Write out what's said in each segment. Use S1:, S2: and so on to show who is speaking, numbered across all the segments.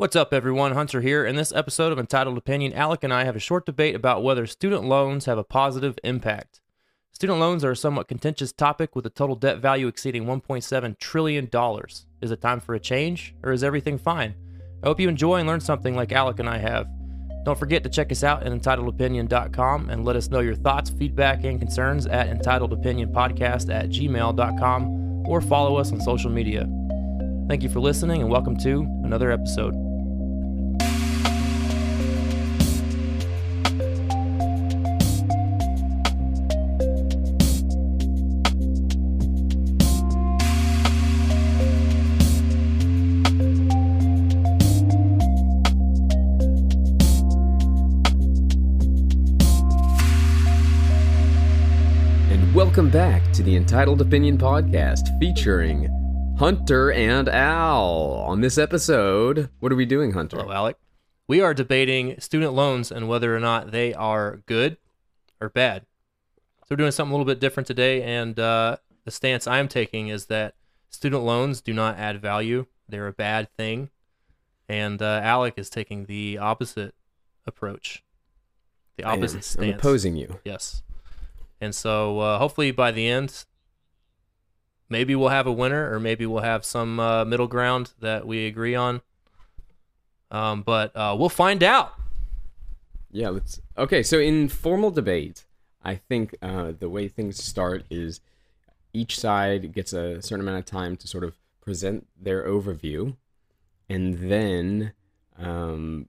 S1: What's up, everyone? Hunter here. In this episode of Entitled Opinion, Alec and I have a short debate about whether student loans have a positive impact. Student loans are a somewhat contentious topic with a total debt value exceeding $1.7 trillion. Is it time for a change, or is everything fine? I hope you enjoy and learn something like Alec and I have. Don't forget to check us out at entitledopinion.com and let us know your thoughts, feedback, and concerns at entitledopinionpodcast at gmail.com or follow us on social media. Thank you for listening and welcome to another episode.
S2: The Entitled Opinion Podcast featuring Hunter and Al. On this episode, what are we doing, Hunter?
S1: Hello, Alec. We are debating student loans and whether or not they are good or bad. So we're doing something a little bit different today, and uh, the stance I'm taking is that student loans do not add value; they're a bad thing. And uh, Alec is taking the opposite approach, the opposite
S2: I'm opposing you.
S1: Yes. And so uh, hopefully by the end, maybe we'll have a winner or maybe we'll have some uh, middle ground that we agree on. Um, but uh, we'll find out.
S2: Yeah, let's. Okay, so in formal debate, I think uh, the way things start is each side gets a certain amount of time to sort of present their overview, and then um,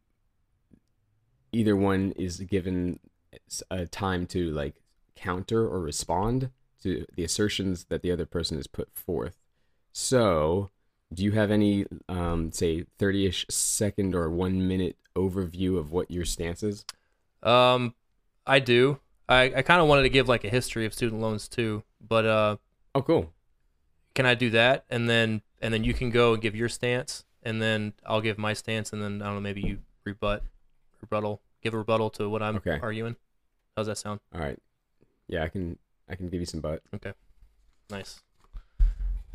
S2: either one is given a time to like counter or respond to the assertions that the other person has put forth. So, do you have any, um, say, 30 ish second or one minute overview of what your stance is?
S1: Um, I do. I, I kind of wanted to give like a history of student loans too, but uh,
S2: Oh, cool.
S1: can I do that and then and then you can go and give your stance and then I'll give my stance and then I don't know maybe you rebut rebuttal give a rebuttal to what I'm
S2: Okay.
S1: arguing. How's that sound?
S2: All right. Yeah, I can I can give you some butt. Okay.
S1: Nice.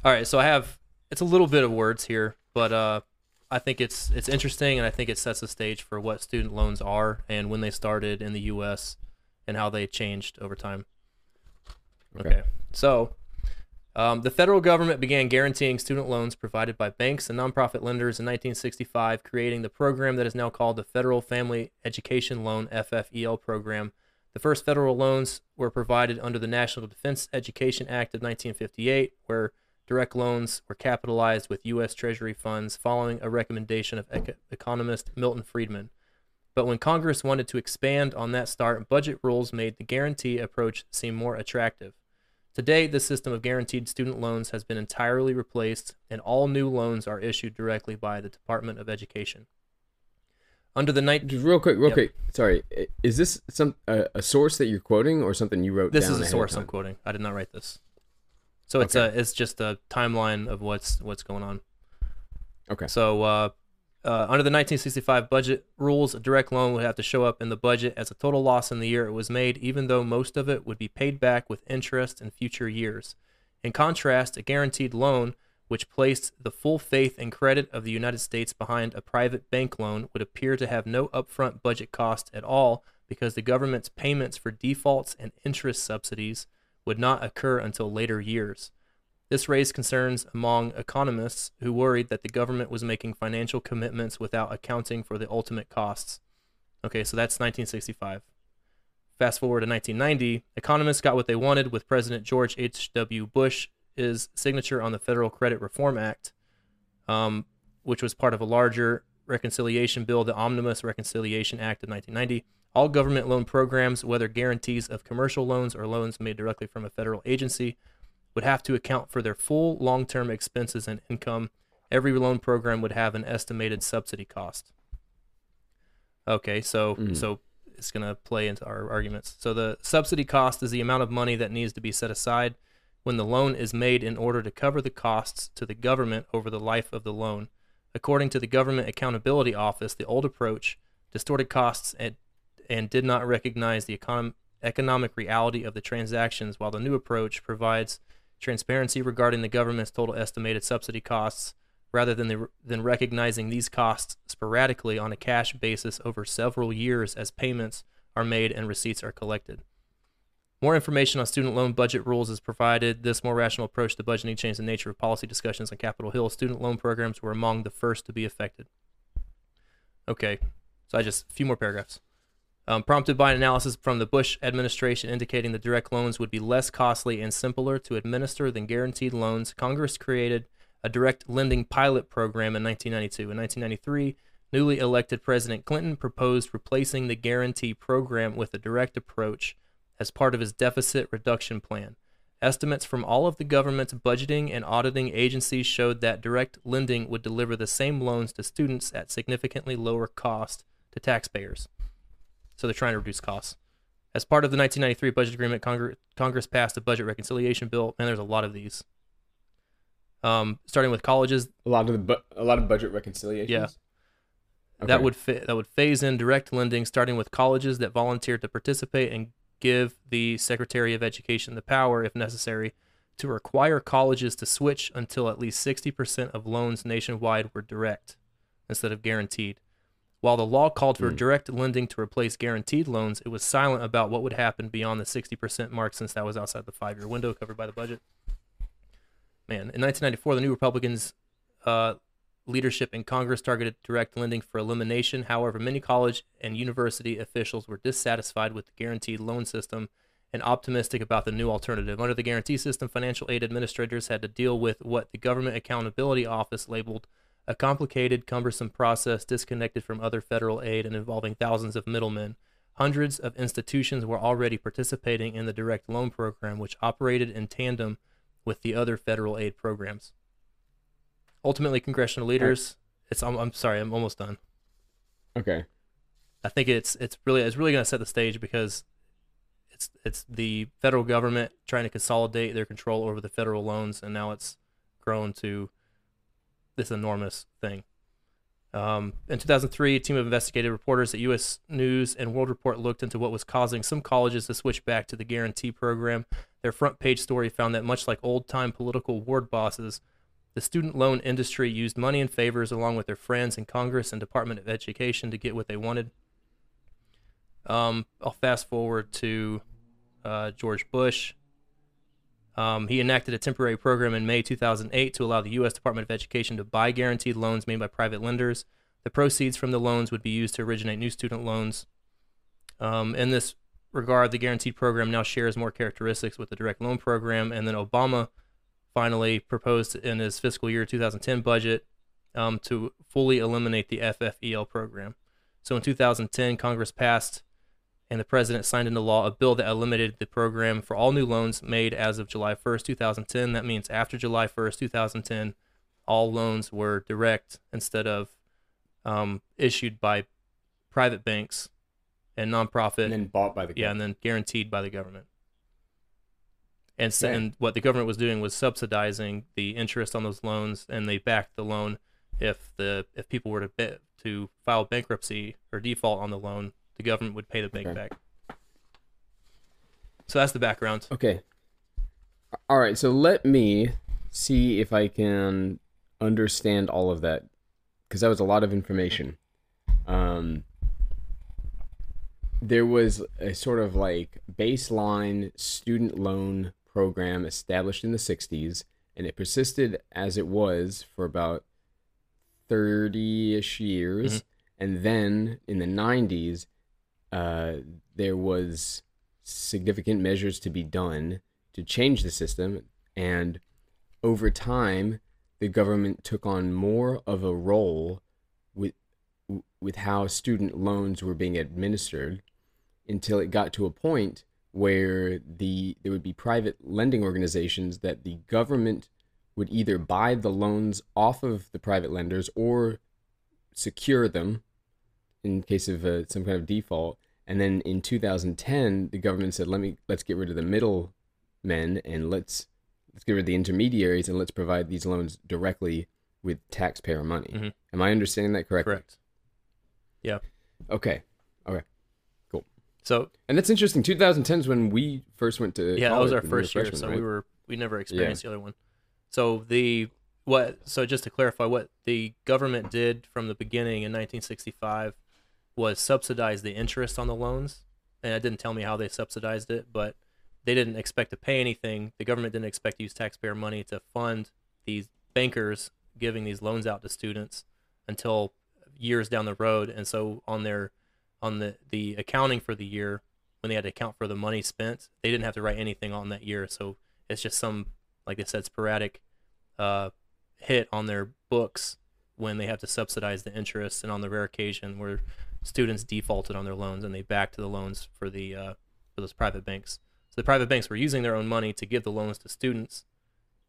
S1: All right, so I have it's a little bit of words here, but uh, I think it's it's interesting, and I think it sets the stage for what student loans are and when they started in the U.S. and how they changed over time.
S2: Okay.
S1: Okay, so um, the federal government began guaranteeing student loans provided by banks and nonprofit lenders in 1965, creating the program that is now called the Federal Family Education Loan (FFEL) program. The first federal loans were provided under the National Defense Education Act of 1958, where direct loans were capitalized with U.S. Treasury funds following a recommendation of eco- economist Milton Friedman. But when Congress wanted to expand on that start, budget rules made the guarantee approach seem more attractive. Today, the system of guaranteed student loans has been entirely replaced, and all new loans are issued directly by the Department of Education. Under the night,
S2: Just real quick, real
S1: Yep.
S2: quick. Sorry, is this some a, a source that you're quoting or something you wrote
S1: this is a source I'm quoting. I did not write this, so it's
S2: Okay.
S1: a it's just a timeline of what's what's going on.
S2: Okay.
S1: So, uh, uh, under the 1965 budget rules, a direct loan would have to show up in the budget as a total loss in the year it was made, even though most of it would be paid back with interest in future years. In contrast, a guaranteed loan, which placed the full faith and credit of the United States behind a private bank loan, would appear to have no upfront budget cost at all because the government's payments for defaults and interest subsidies would not occur until later years. This raised concerns among economists who worried that the government was making financial commitments without accounting for the ultimate costs. Okay, so that's 1965. Fast forward to 1990, economists got what they wanted with President George H.W. Bush's signature on the Federal Credit Reform Act, um, which was part of a larger reconciliation bill, the Omnibus Reconciliation Act of 1990. All government loan programs, whether guarantees of commercial loans or loans made directly from a federal agency, would have to account for their full long term expenses and income. Every loan program would have an estimated subsidy cost. Okay, so
S2: Mm.
S1: so it's going to play into our arguments. So the subsidy cost is the amount of money that needs to be set aside when the loan is made in order to cover the costs to the government over the life of the loan. According to the Government Accountability Office, the old approach distorted costs and, and did not recognize the econom- economic reality of the transactions, while the new approach provides transparency regarding the government's total estimated subsidy costs, rather than the, than recognizing these costs sporadically on a cash basis over several years as payments are made and receipts are collected. More information on student loan budget rules is provided. This more rational approach to budgeting changed the nature of policy discussions on Capitol Hill. Student loan programs were among the first to be affected. Okay, so I just a few more paragraphs. Um, prompted by an analysis from the Bush administration indicating that direct loans would be less costly and simpler to administer than guaranteed loans, Congress created a direct lending pilot program in 1992. In 1993, newly elected President Clinton proposed replacing the guarantee program with a direct approach as part of his deficit reduction plan. Estimates from all of the government's budgeting and auditing agencies showed that direct lending would deliver the same loans to students at significantly lower cost to taxpayers so they're trying to reduce costs. As part of the 1993 budget agreement, Congress, Congress passed a budget reconciliation bill, and there's a lot of these. Um, starting with colleges,
S2: A lot of the bu- a lot of budget reconciliations.
S1: Yeah.
S2: Okay.
S1: that would fa- that would phase in direct lending, starting with colleges that volunteered to participate and give the Secretary of Education the power, if necessary, to require colleges to switch until at least 60% of loans nationwide were direct instead of guaranteed. While the law called for
S2: Hmm.
S1: direct lending to replace guaranteed loans, it was silent about what would happen beyond the 60% mark since that was outside the five year window covered by the budget. Man, in 1994, the new Republicans' uh, leadership in Congress targeted direct lending for elimination. However, many college and university officials were dissatisfied with the guaranteed loan system and optimistic about the new alternative. Under the guarantee system, financial aid administrators had to deal with what the Government Accountability Office labeled a complicated, cumbersome process disconnected from other federal aid and involving thousands of middlemen. Hundreds of institutions were already participating in the direct loan program, which operated in tandem with the other federal aid programs. Ultimately, congressional leaders. It's. I'm, I'm sorry. I'm almost done.
S2: Okay.
S1: I think it's it's really it's really going to set the stage because it's it's the federal government trying to consolidate their control over the federal loans, and now it's grown to this enormous thing. Um, in 2003, a team of investigative reporters at U.S. News and World Report looked into what was causing some colleges to switch back to the guarantee program. Their front page story found that, much like old time political ward bosses, the student loan industry used money and favors along with their friends in Congress and Department of Education to get what they wanted. Um, I'll fast forward to uh, George Bush. Um, he enacted a temporary program in May 2008 to allow the U.S. Department of Education to buy guaranteed loans made by private lenders. The proceeds from the loans would be used to originate new student loans. Um, in this regard, the guaranteed program now shares more characteristics with the direct loan program. And then Obama finally proposed in his fiscal year 2010 budget um, to fully eliminate the FFEL program. So in 2010, Congress passed and the president signed into law a bill that eliminated the program for all new loans made as of July 1st, 2010. That means after July 1st, 2010, all loans were direct instead of um, issued by private banks and nonprofit.
S2: And then bought by the
S1: yeah, and then guaranteed by the government. And, s
S2: Okay.
S1: and what the government was doing was subsidizing the interest on those loans, and they backed the loan if the if people were to to file bankruptcy or default on the loan, the government would pay the bank
S2: Okay.
S1: back. So that's the background.
S2: Okay. All right. So let me see if I can understand all of that because that was a lot of information. Um, there was a sort of like baseline student loan program established in the 60s, and it persisted as it was for about 30 ish years.
S1: Mhm.
S2: And then in the 90s, uh, there was significant measures to be done to change the system. And over time, the government took on more of a role with with how student loans were being administered until it got to a point where the there would be private lending organizations that the government would either buy the loans off of the private lenders or secure them in case of uh, some kind of default and then in 2010 the government said let me let's get rid of the middle men and let's let's get rid of the intermediaries and let's provide these loans directly with taxpayer money
S1: Mhm.
S2: am i understanding that correctly
S1: Correct. Yeah.
S2: Okay
S1: So
S2: and that's interesting 2010 is when we first went to
S1: yeah, that was our
S2: when we were
S1: first year. So
S2: right?
S1: we were we never experienced the other one. So the what so just to clarify what the government did from the beginning in 1965 was subsidize the interest on the loans and it didn't tell me how they subsidized it but they didn't expect to pay anything the government didn't expect to use taxpayer money to fund these bankers giving these loans out to students until years down the road and so on their on the the accounting for the year when they had to account for the money spent they didn't have to write anything on that year so it's just some like I said sporadic uh, hit on their books when they have to subsidize the interest, and on the rare occasion where students defaulted on their loans and they backed the loans for the uh, for those private banks. So the private banks were using their own money to give the loans to students,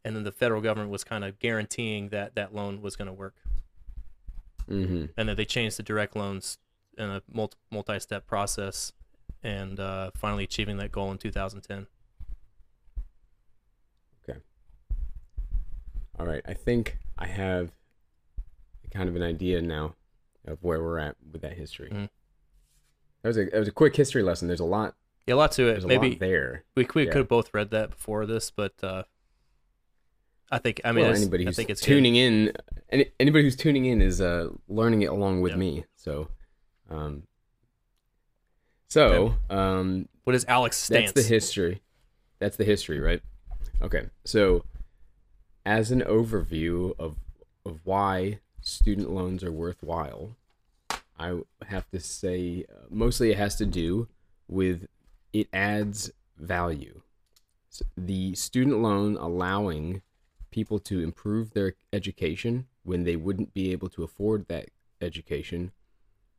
S1: and then the federal government was kind of guaranteeing that that loan was going to work.
S2: Mm-hmm.
S1: And then they changed the direct loans in a multi- multi-step process, and uh, finally achieving that goal in 2010. Okay.
S2: All right, I think I have kind of an idea now of where we're at with that history.
S1: Mhm.
S2: That was a that was a quick history lesson. There's a lot.
S1: Yeah, a lot to it.
S2: There's a
S1: Maybe
S2: lot there.
S1: we we
S2: yeah.
S1: could have both read that before this, but uh, I think I mean
S2: well, anybody
S1: I
S2: who's
S1: think it's good.
S2: tuning in, any, anybody who's tuning in is uh, learning it along with
S1: Yeah.
S2: me. So, um, so um,
S1: What is Alec's stance?
S2: That's the history. That's the history, right? Okay. So, as an overview of of why student loans are worthwhile, I have to say uh, mostly it has to do with it adds value. S the student loan allowing people to improve their education when they wouldn't be able to afford that education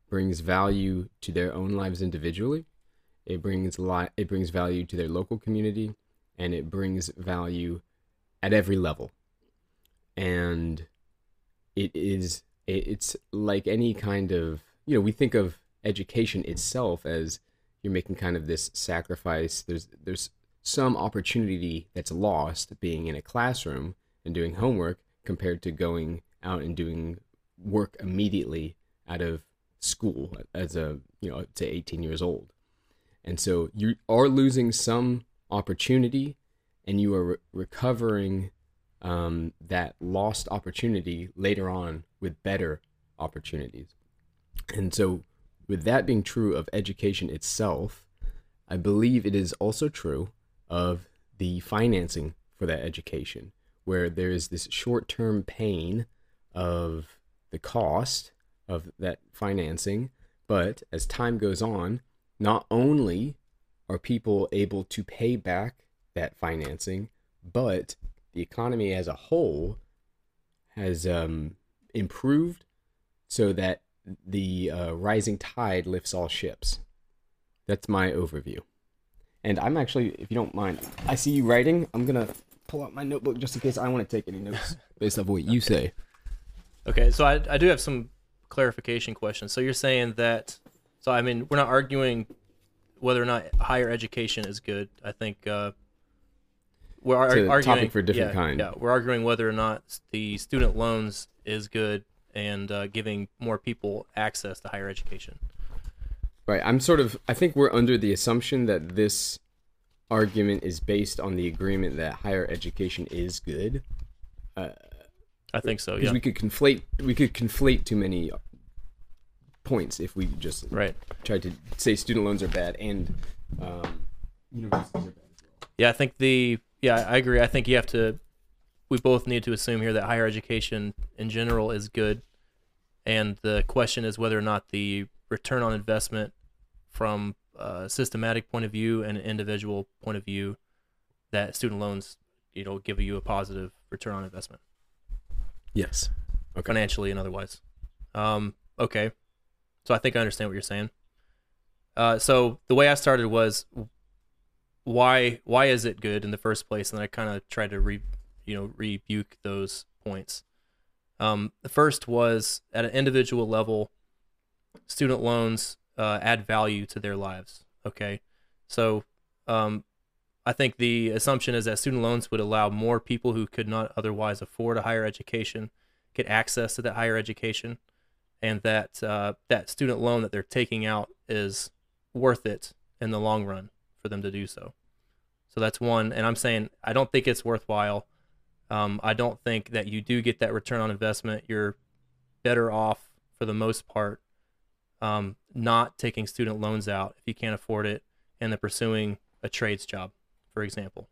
S2: brings value to their own lives individually. It brings li- it brings value to their local community and it brings value at every level. And it is it's like any kind of you know we think of education itself as you're making kind of this sacrifice. There's there's some opportunity that's lost being in a classroom and doing homework compared to going out and doing work immediately out of school as a you know to 18 years old and so you are losing some opportunity and you are re- recovering um, that lost opportunity later on with better opportunities. And so, with that being true of education itself, I believe it is also true of the financing for that education, where there is this short term pain of the cost of that financing. But as time goes on, not only are people able to pay back that financing, but the economy as a whole has um, improved so that the uh, rising tide lifts all ships. That's my overview. And I'm actually, if you don't mind, I see you writing. I'm going to pull out my notebook just in case I want to take any notes based off what you say.
S1: Okay, so I, I do have some clarification question. So you're saying that, so I mean, we're not arguing whether or not higher education is good. I think uh, we're ar- arguing
S2: topic for a different
S1: yeah,
S2: kind.
S1: Yeah, we're arguing whether or not the student loans is good and uh, giving more people access to higher education.
S2: Right. I'm sort of. I think we're under the assumption that this argument is based on the agreement that higher education is good.
S1: I think so.
S2: Because
S1: Yeah.
S2: we could conflate. We could conflate too many points if we just
S1: Right.
S2: tried to say student loans are bad and um, universities are bad as well.
S1: Yeah, I think the yeah, I agree. I think you have to we both need to assume here that higher education in general is good. And the question is whether or not the return on investment from a systematic point of view and an individual point of view that student loans, you know, give you a positive return on investment
S2: Yes. Okay.
S1: financially and otherwise. Um, okay. So I think I understand what you're saying. Uh, so the way I started was why why is it good in the first place, and then I kind of tried to re you know rebuke those points. Um, the first was at an individual level, student loans uh, add value to their lives. Okay, so um, I think the assumption is that student loans would allow more people who could not otherwise afford a higher education get access to that higher education, and that uh, that student loan that they're taking out is worth it in the long run for them to do so. So that's one, and I'm saying I don't think it's worthwhile Um, I don't think that you do get that return on investment. You're better off for the most part um, not taking student loans out if you can't afford it and then pursuing a trades job, for example.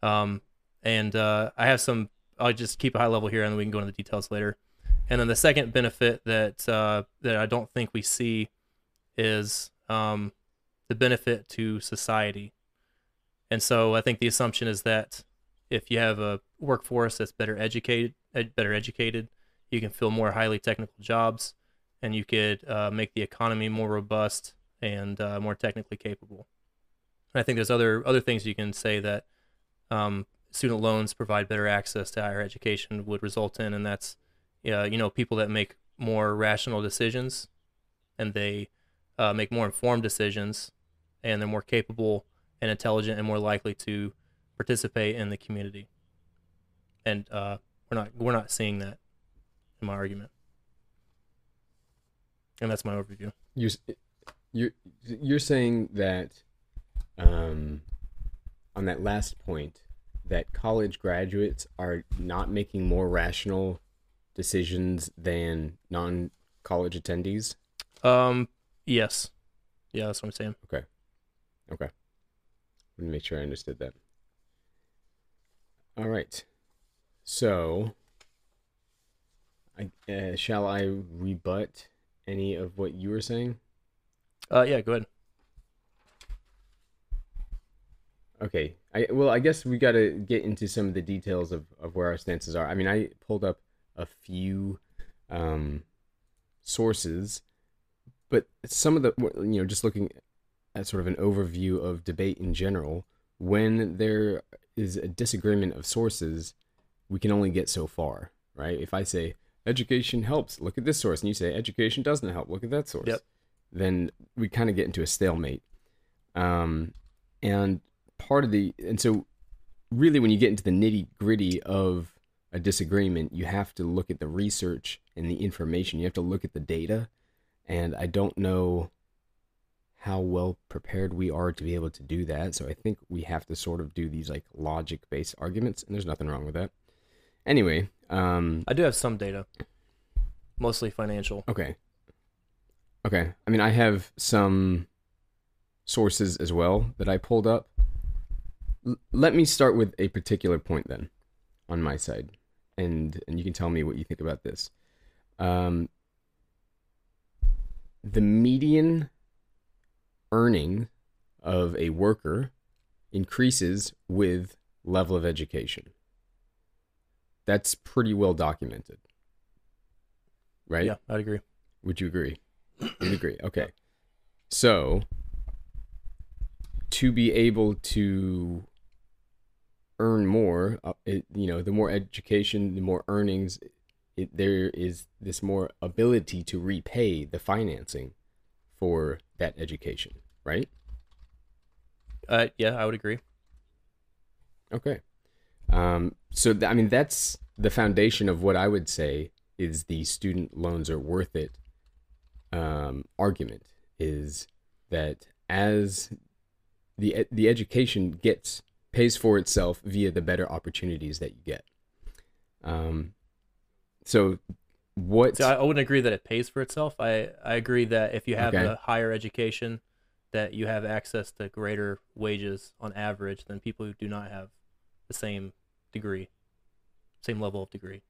S1: Um, and uh, I have some, I'll just keep a high level here and then we can go into the details later. And then the second benefit that uh, that I don't think we see is um, the benefit to society. And so I think the assumption is that if you have a workforce that's better educated, ed- better educated, you can fill more highly technical jobs, and you could uh, make the economy more robust and uh, more technically capable. And I think there's other other things you can say that um, student loans provide better access to higher education would result in, and that's uh, you know people that make more rational decisions, and they uh, make more informed decisions, and they're more capable and intelligent and more likely to participate in the community. And uh, we're not we're not seeing that in my argument, and that's my overview.
S2: You're you're you're saying that um, on that last point that college graduates are not making more rational decisions than non-college attendees.
S1: Um. Yes. Yeah, that's what I'm saying.
S2: Okay. Okay. Let me make sure I understood that. All right. So, I uh, shall I rebut any of what you were saying?
S1: Uh. Yeah. Go ahead.
S2: Okay. I well, I guess we got to get into some of the details of of where our stances are. I mean, I pulled up a few um sources, but some of the you know, just looking at sort of an overview of debate in general, when there is a disagreement of sources, we can only get so far, right? If I say education helps, look at this source, and you say education doesn't help, look at that source,
S1: Yep.
S2: then we kind of get into a stalemate. Um, and part of the and so really when you get into the nitty gritty of a disagreement, you have to look at the research and the information. You have to look at the data, and I don't know how well prepared we are to be able to do that. So I think we have to sort of do these like logic based arguments, and there's nothing wrong with that. Anyway, um,
S1: I do have some data, mostly financial.
S2: okay, okay. I mean, I have some sources as well that I pulled up. L- let me start with a particular point then, on my side, and and you can tell me what you think about this. Um, the median earning of a worker increases with level of education. That's pretty well documented. Right?
S1: Yeah, I'd agree.
S2: Would you agree? You'd agree. Okay. So, to be able to earn more, uh, it, you know, the more education, the more earnings, it, there is this more ability to repay the financing for that education, right?
S1: Uh. Yeah, I would agree.
S2: Okay. Um, so, th- I mean, that's the foundation of what I would say is the student loans are worth it um, argument is that as the the education gets pays for itself via the better opportunities that you get. Um, so what?
S1: So I, wouldn't agree that it pays for itself. I I agree that if you have
S2: Okay.
S1: a higher education, that you have access to greater wages on average than people who do not have the same degree, same level of degree.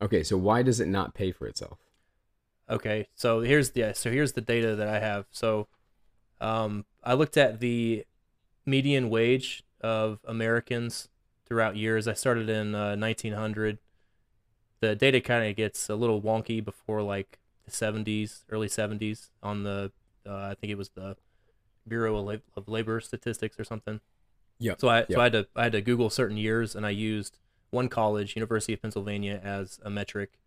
S2: okay, so why does it not pay for itself?
S1: Okay, so here's the so here's the data that I have. So, um, I looked at the median wage of Americans throughout years. I started in uh, 1900. The data kind of gets a little wonky before like the 70s, early 70s on the uh, I think it was the Bureau of, Lab- of Labor Statistics or something.
S2: Yeah.
S1: So I
S2: Yep.
S1: so I had to I had to Google certain years, and I used one college, University of Pennsylvania, as a metric,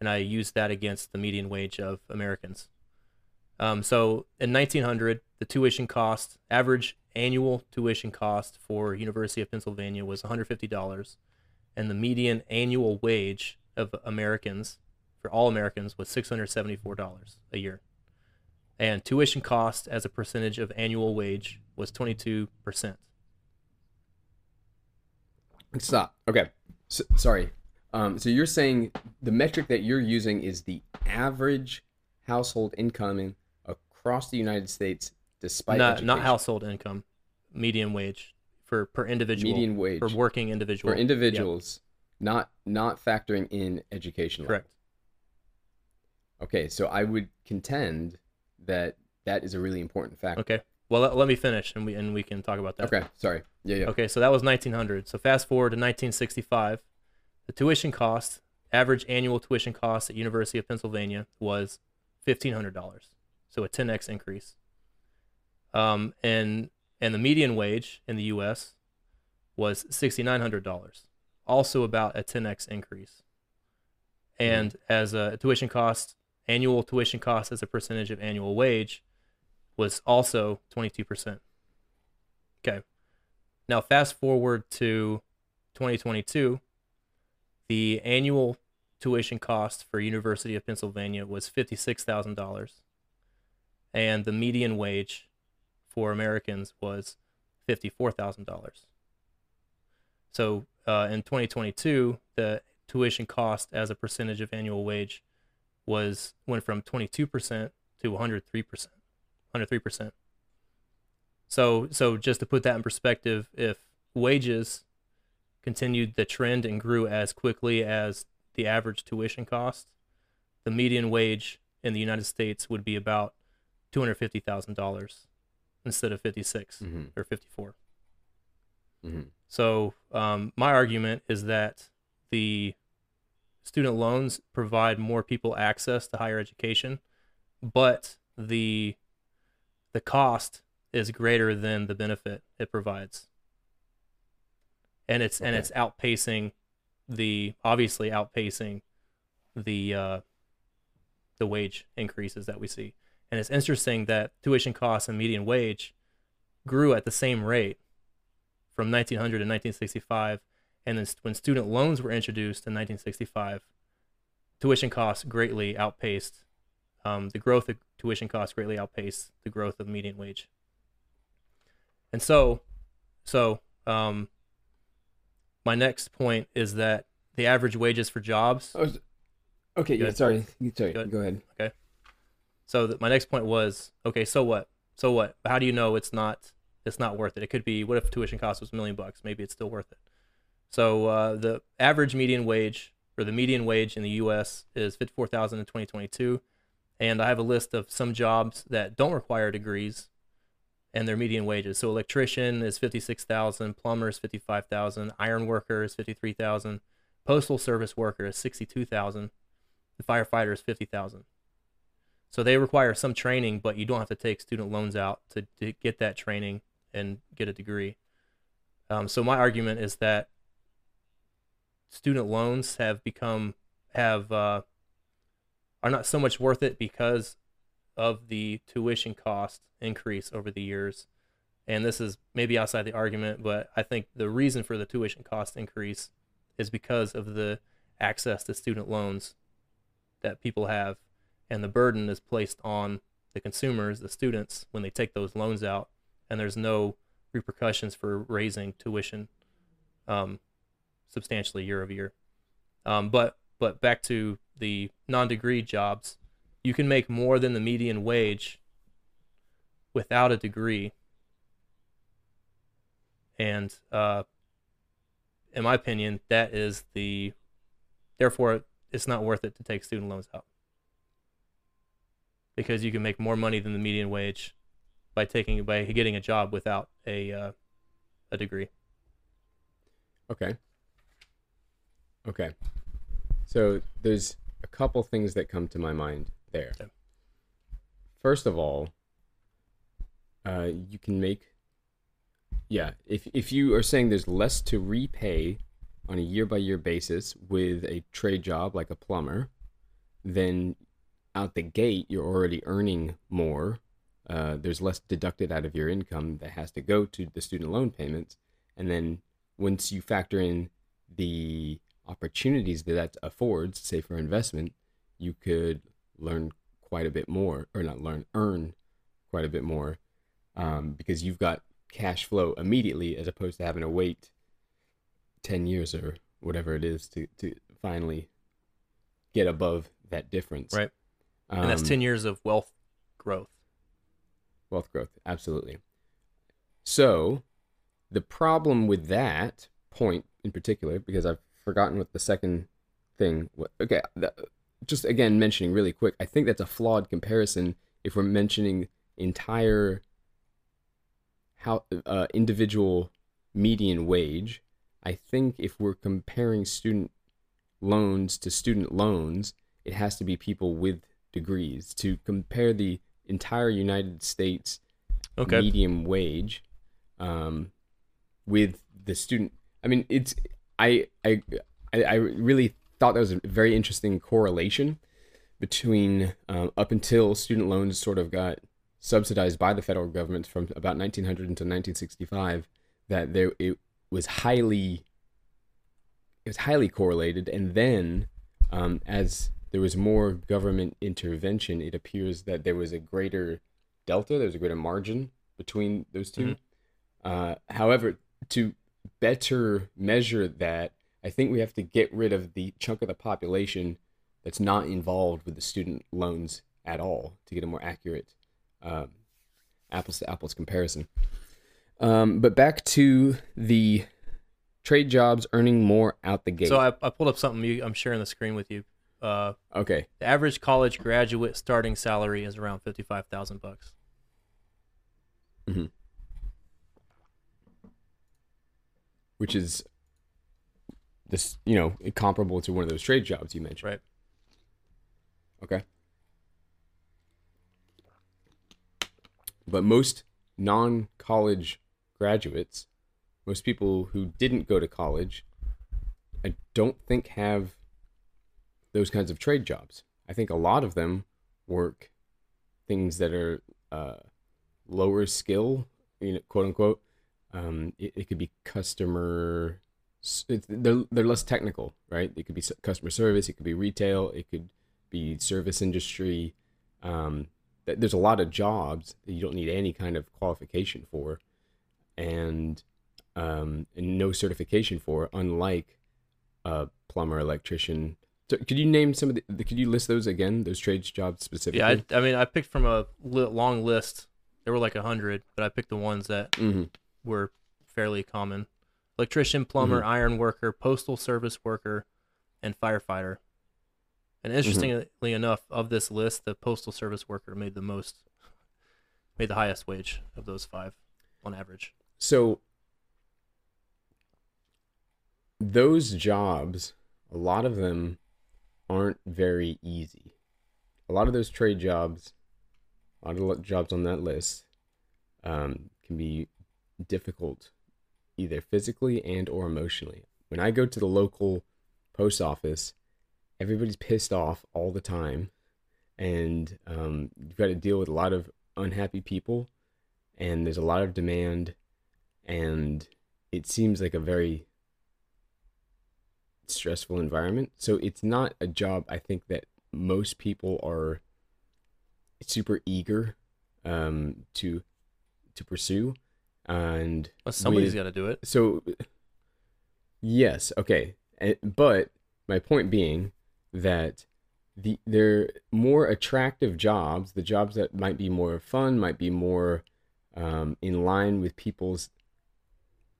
S1: and I used that against the median wage of Americans. Um, so in 1900, the tuition cost, average annual tuition cost for University of Pennsylvania was $150, and the median annual wage of Americans for all Americans was $674 a year. And tuition cost as a percentage of annual wage was 22%.
S2: Stop. Okay. So, sorry. Um, so you're saying the metric that you're using is the average household income across the United States, despite
S1: not
S2: education.
S1: not household income, median wage for per individual
S2: median wage
S1: for working individual
S2: for individuals, not not factoring in education.
S1: Correct.
S2: Okay, so I would contend that that is a really important factor.
S1: Okay. Well, let, let me finish and we and we can talk about that.
S2: Okay, sorry. Yeah, yeah.
S1: Okay, so that was 1900. So fast forward to 1965, the tuition cost, average annual tuition cost at University of Pennsylvania was $1,500. So a 10x increase. Um, and and the median wage in the U.S. was $6,900, also about a 10x increase. And as a tuition cost, annual tuition cost as a percentage of annual wage was also 22%. Okay. Now, fast forward to 2022, the annual tuition cost for University of Pennsylvania was $56,000, and the median wage for Americans was $54,000. So uh, in 2022, the tuition cost as a percentage of annual wage was went from 22% to 103%. 103%. So so just to put that in perspective, if wages continued the trend and grew as quickly as the average tuition cost, the median wage in the United States would be about $250,000 instead of fifty six
S2: Mhm.
S1: or fifty four.
S2: Mhm.
S1: So um, my argument is that the student loans provide more people access to higher education, but the the cost is greater than the benefit it provides. And it's and it's outpacing the obviously outpacing the uh, the wage increases that we see. And it's interesting that tuition costs and median wage grew at the same rate from 1900 to 1965 and then when student loans were introduced in 1965 tuition costs greatly outpaced um, the growth of tuition costs greatly outpaced the growth of median wage and so so um, my next point is that the average wages for jobs
S2: Oh, okay, yeah, sorry. Sorry,
S1: Good.
S2: go ahead.
S1: So th- my next point was, okay, so what? So what? How do you know it's not it's not worth it? It could be. What if tuition cost was a million bucks? Maybe it's still worth it. So uh, the average median wage or the median wage in the U.S. is fifty four thousand in twenty twenty two, and I have a list of some jobs that don't require degrees, and their median wages. So electrician is fifty six thousand, plumber is fifty five thousand, iron worker is fifty three thousand, postal service worker is sixty two thousand, the firefighter is fifty thousand. So they require some training, but you don't have to take student loans out to, to get that training and get a degree. Um, so my argument is that student loans have become have uh, are not so much worth it because of the tuition cost increase over the years. And this is maybe outside the argument, but I think the reason for the tuition cost increase is because of the access to student loans that people have and the burden is placed on the consumers, the students, when they take those loans out, and there's no repercussions for raising tuition um, substantially year over year. Um, but but back to the non-degree jobs, you can make more than the median wage without a degree, and uh, in my opinion, that is the therefore it's not worth it to take student loans out because you can make more money than the median wage by taking by getting a job without a uh, a degree.
S2: Okay. Okay. So there's a couple things that come to my mind there.
S1: Okay.
S2: First of all, uh, you can make, yeah, if, if you are saying there's less to repay on a year by year basis with a trade job like a plumber, then out the gate, you're already earning more. Uh, there's less deducted out of your income that has to go to the student loan payments. And then once you factor in the opportunities that that affords, say for investment, you could learn quite a bit more, or not learn, earn quite a bit more, um, because you've got cash flow immediately as opposed to having to wait 10 years or whatever it is to, to finally get above that difference.
S1: Right. And that's
S2: Um,
S1: 10 years of wealth growth.
S2: wealth growth absolutely so the problem with that point in particular because i've forgotten what the second thing okay that, just again mentioning really quick i think that's a flawed comparison if we're mentioning entire how uh, individual median wage i think if we're comparing student loans to student loans it has to be people with degrees to compare the entire United States
S1: Okay.
S2: medium wage um, with the student. I mean, it's I, I I really thought that was a very interesting correlation between um, up until student loans sort of got subsidized by the federal government from about 1900 until 1965 that there it was highly it was highly correlated and then um, as there was more government intervention it appears that there was a greater delta there was a greater margin between those 2 uh, however to better measure that i think we have to get rid of the chunk of the population that's not involved with the student loans at all to get a more accurate um, apples to apples comparison. Um, but back to the trade jobs earning more out the gate.
S1: So I, I pulled up something you, I'm sharing the screen with you. Uh,
S2: okay
S1: the average college graduate starting salary is around 55,000 bucks.
S2: which is this you know comparable to one of those trade jobs you mentioned
S1: Right.
S2: okay but most non-college graduates most people who didn't go to college i don't think have those kinds of trade jobs. I think a lot of them work things that are uh, lower skill you know quote unquote. Um, it, it could be customer they're, they're less technical right? It could be customer service it could be retail it could be service industry. Um, there's a lot of jobs that you don't need any kind of qualification for. And um, and no certification for unlike a plumber electrician so could you name some of the, the could you list those again those trades jobs specifically
S1: Yeah, I, I mean, I picked from a li- long list. There were like a hundred, but I picked the ones that
S2: Mhm.
S1: were fairly common: electrician, plumber,
S2: Mm-hmm.
S1: iron worker, postal service worker, and firefighter. And
S2: Mm-hmm.
S1: interestingly enough, of this list, the postal service worker made the most, made the highest wage of those five, on average.
S2: So those jobs, a lot of them aren't very easy. A lot of those trade jobs, a lot of jobs on that list, um, can be difficult, either physically and or emotionally. When I go to the local post office, everybody's pissed off all the time, and um, you've got to deal with a lot of unhappy people, and there's a lot of demand, and it seems like a very stressful environment. So it's not a job I think that most people are super eager um, to to pursue, and
S1: Well, somebody's got to do it.
S2: so yes okay but my point being that the they're more attractive jobs the jobs that might be more fun might be more um, in line with people's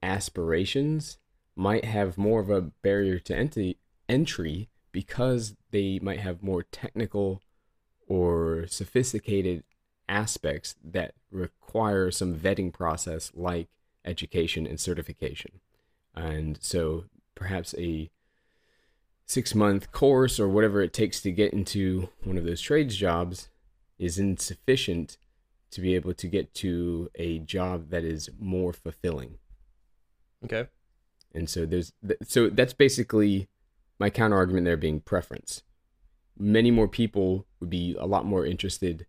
S2: aspirations might have more of a barrier to entry entry because they might have more technical or sophisticated aspects that require some vetting process like education and certification. And so perhaps a six month course or whatever it takes to get into one of those trades jobs is insufficient to be able to get to a job that is more fulfilling.
S1: Okay.
S2: And so there's th- so that's basically my counter argument there being preference. Many more people would be a lot more interested,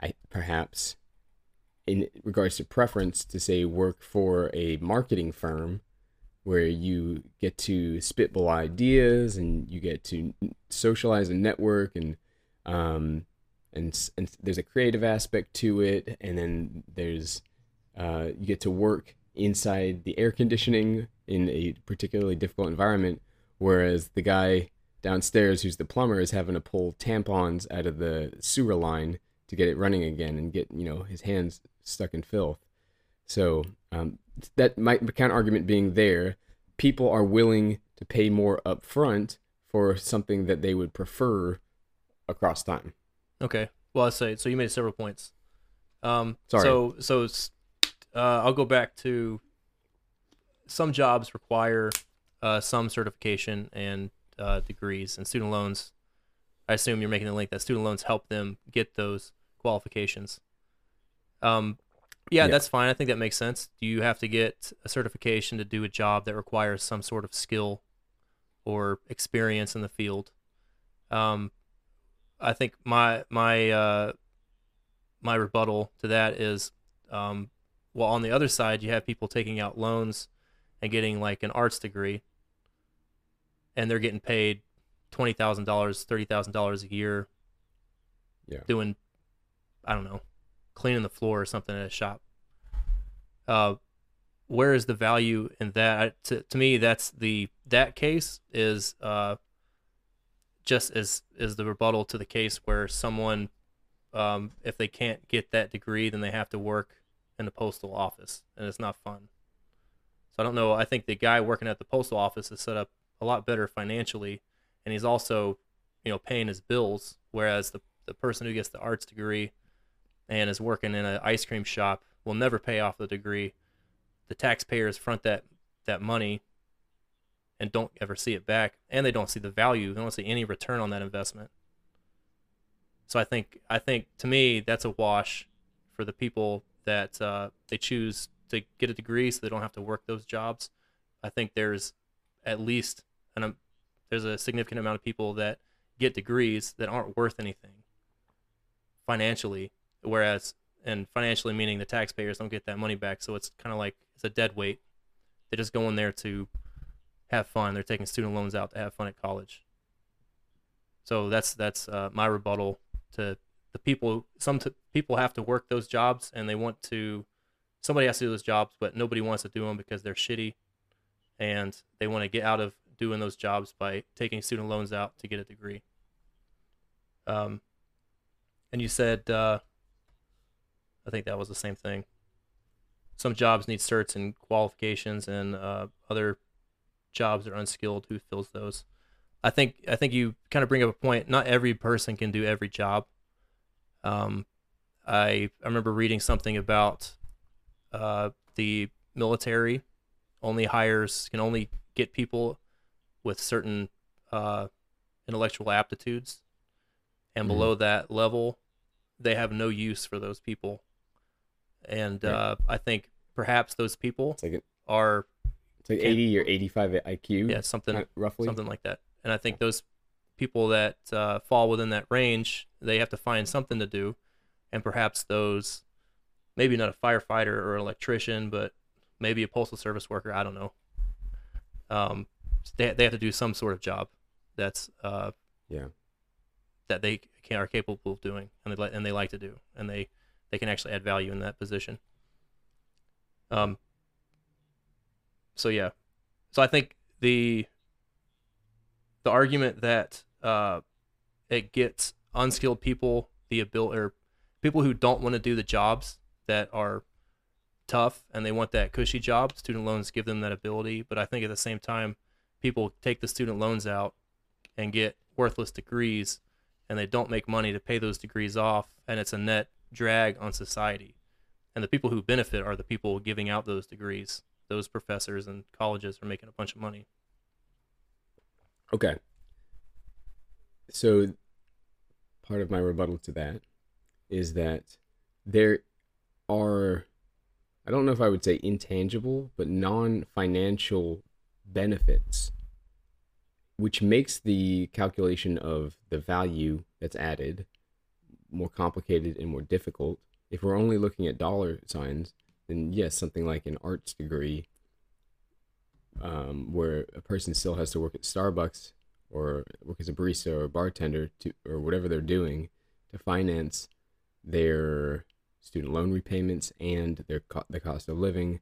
S2: I perhaps, in regards to preference to say work for a marketing firm where you get to spitball ideas and you get to socialize and network and um and and there's a creative aspect to it and then there's uh you get to work inside the air conditioning in a particularly difficult environment, whereas the guy downstairs who's the plumber is having to pull tampons out of the sewer line to get it running again and get you know his hands stuck in filth. So um, that might counter argument being there. People are willing to pay more upfront for something that they would prefer across time.
S1: Okay. Well, I say so. You made several points. Um,
S2: Sorry.
S1: So so uh, I'll go back to some jobs require uh, some certification and uh, degrees and student loans. I assume you're making the link that student loans help them get those qualifications. Um, yeah,
S2: Yeah.
S1: that's fine. I think that makes sense. Do you have to get a certification to do a job that requires some sort of skill or experience in the field? Um, I think my my uh, my rebuttal to that is, um, well, on the other side, you have people taking out loans and getting like an arts degree, and they're getting paid twenty thousand dollars, thirty thousand dollars a year,
S2: Yeah.
S1: doing, I don't know, cleaning the floor or something at a shop. Uh, where is the value in that? I, to, to me, that's the that case is uh, just as is the rebuttal to the case where someone, um, if they can't get that degree, then they have to work in the postal office, and it's not fun. So I don't know. I think the guy working at the postal office is set up a lot better financially, and he's also, you know, paying his bills. Whereas the the person who gets the arts degree and is working in an ice cream shop will never pay off the degree. The taxpayers front that that money and don't ever see it back, and they don't see the value. They don't see any return on that investment. So I think I think to me that's a wash for the people that uh, they choose to get a degree so they don't have to work those jobs. I think there's at least an um, there's a significant amount of people that get degrees that aren't worth anything financially, whereas and financially meaning the taxpayers don't get that money back. So it's kind of like it's a dead weight. They're just go in there to have fun. They're taking student loans out to have fun at college. So that's that's uh, my rebuttal to the people. Some t- people have to work those jobs, and they want to. Somebody has to do those jobs, but nobody wants to do them because they're shitty, and they want to get out of doing those jobs by taking student loans out to get a degree. Um, and you said, uh, I think that was the same thing. Some jobs need certs and qualifications, and uh, other jobs are unskilled. Who fills those? I think I think you kind of bring up a point. Not every person can do every job. Um, I I remember reading something about uh, the military only hires can only get people with certain uh, intellectual aptitudes, and
S2: Mhm.
S1: below that level, they have no use for those people. And
S2: Yeah.
S1: uh, I think perhaps those people
S2: like an,
S1: are
S2: it's like 80 or 85 IQ,
S1: yeah something
S2: roughly.
S1: something like that. And I think those people that uh, fall within that range, they have to find something to do, and perhaps those, maybe not a firefighter or an electrician, but maybe a postal service worker. I don't know. Um, they they have to do some sort of job that's uh,
S2: Yeah.
S1: that they can are capable of doing, and they like and they like to do, and they they can actually add value in that position. Um. So yeah, so I think the the argument that uh, it gets unskilled people the ability or people who don't want to do the jobs that are tough and they want that cushy job student loans give them that ability. But i think at the same time people take the student loans out and get worthless degrees and they don't make money to pay those degrees off and it's a net drag on society. And the people who benefit are the people giving out those degrees. Those professors and colleges are making a bunch of money.
S2: Okay. So part of my rebuttal to that is that there are I don't know if I would say intangible, but non-financial benefits which makes the calculation of the value that's added more complicated and more difficult. If we're only looking at dollar signs, then yes, something like an arts degree um, where a person still has to work at Starbucks or work as a barista or a bartender to or whatever they're doing to finance their student loan repayments and their co- the cost of living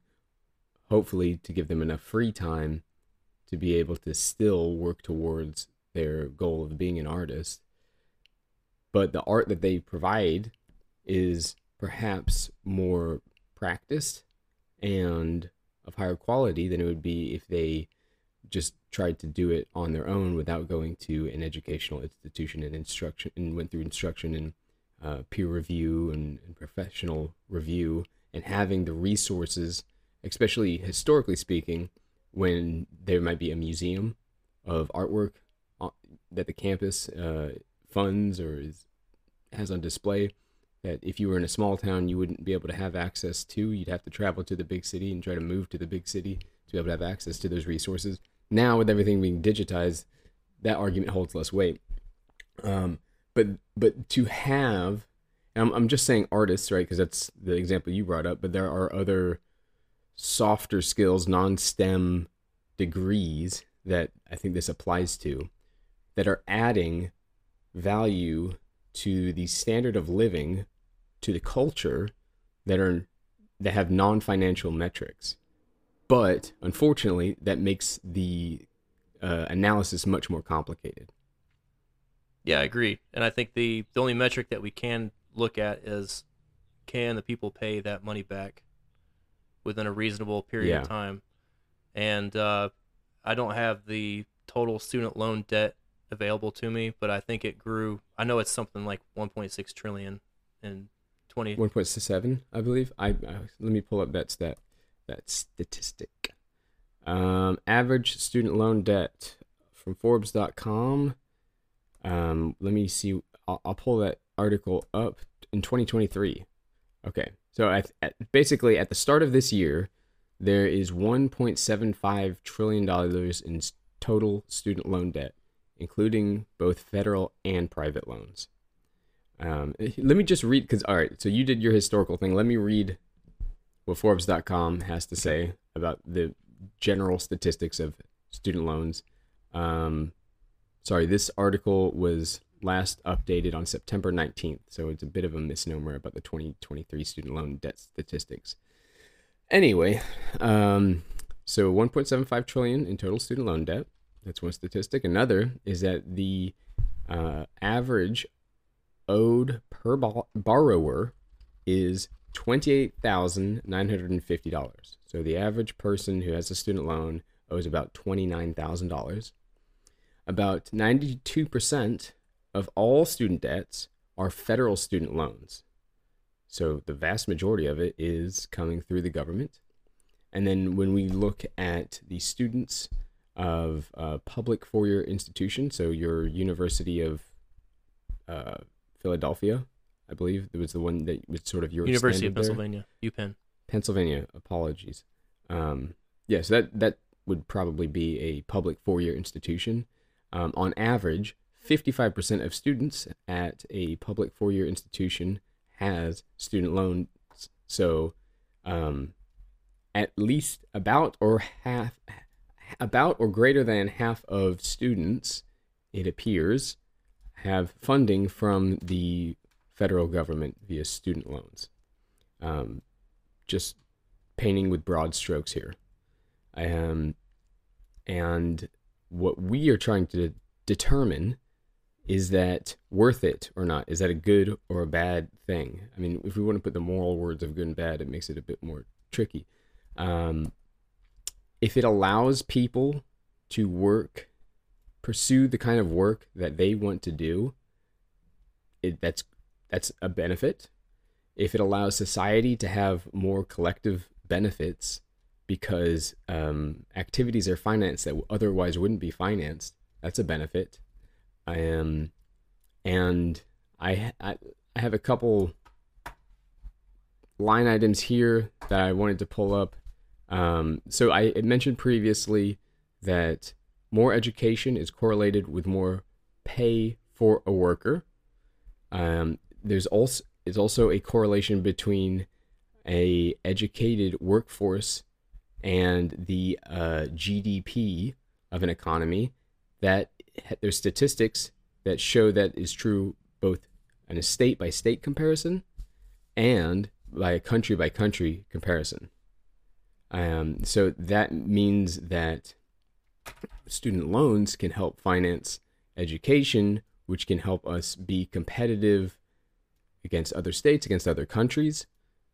S2: hopefully to give them enough free time to be able to still work towards their goal of being an artist. But the art that they provide is perhaps more practiced and of higher quality than it would be if they just tried to do it on their own without going to an educational institution and instruction and went through instruction and uh, peer review and, and professional review and having the resources, especially historically speaking, when there might be a museum of artwork that the campus uh, funds or is, has on display that if you were in a small town you wouldn't be able to have access to. You'd have to travel to the big city and try to move to the big city to be able to have access to those resources. Now with everything being digitized that argument holds less weight. Um, but but to have I'm, I'm just saying artists right because that's the example you brought up but there are other softer skills non-stem degrees that i think this applies to that are adding value to the standard of living to the culture that are that have non-financial metrics. But unfortunately that makes the uh, analysis much more complicated
S1: Yeah, I agree. And I think the the only metric that we can look at is can the people pay that money back within a reasonable period
S2: Yeah.
S1: of time? And uh, I don't have the total student loan debt available to me, but I think it grew. I know it's something like 1.6 trillion in 20.
S2: 1.7 i believe I, I let me pull up that stat that statistic um, average student loan debt from forbes.com um, let me see I'll, I'll pull that article up in 2023 okay so at, at, basically at the start of this year there is 1.75 trillion dollars in total student loan debt including both federal and private loans um, let me just read because all right. So you did your historical thing. Let me read what Forbes.com has to say about the general statistics of student loans. Um, sorry, this article was last updated on September 19th, so it's a bit of a misnomer about the 2023 student loan debt statistics. Anyway, um, so 1.75 trillion in total student loan debt. That's one statistic. Another is that the uh, average owed per bo- borrower is $28,950. So the average person who has a student loan owes about $29,000. About 92% of all student debts are federal student loans. So the vast majority of it is coming through the government. And then when we look at the students of uh, public four year institution, so your University of uh, Philadelphia, I believe, it was the one that was sort of your
S1: University of
S2: extended there.
S1: Pennsylvania, UPenn.
S2: Pennsylvania. Apologies. Um, yeah, so that that would probably be a public four-year institution. Um, on average, 55% of students at a public four-year institution has student loans. So, um, at least about or half, about or greater than half of students, it appears, have funding from the federal government via student loans. Um, just painting with broad strokes here. Um, and what we are trying to determine is that worth it or not? Is that a good or a bad thing? I mean, if we want to put the moral words of good and bad, it makes it a bit more tricky. Um, if it allows people to work, pursue the kind of work that they want to do, it, that's that's a benefit. If it allows society to have more collective benefits because um, activities are financed that otherwise wouldn't be financed, that's a benefit. Um, and I, I I have a couple line items here that I wanted to pull up. Um, so I mentioned previously that more education is correlated with more pay for a worker. Um, there's also is also a correlation between a educated workforce and the uh, GDP of an economy. That there's statistics that show that is true both in a state by state comparison and by a country by country comparison. Um, so that means that student loans can help finance education, which can help us be competitive against other states, against other countries,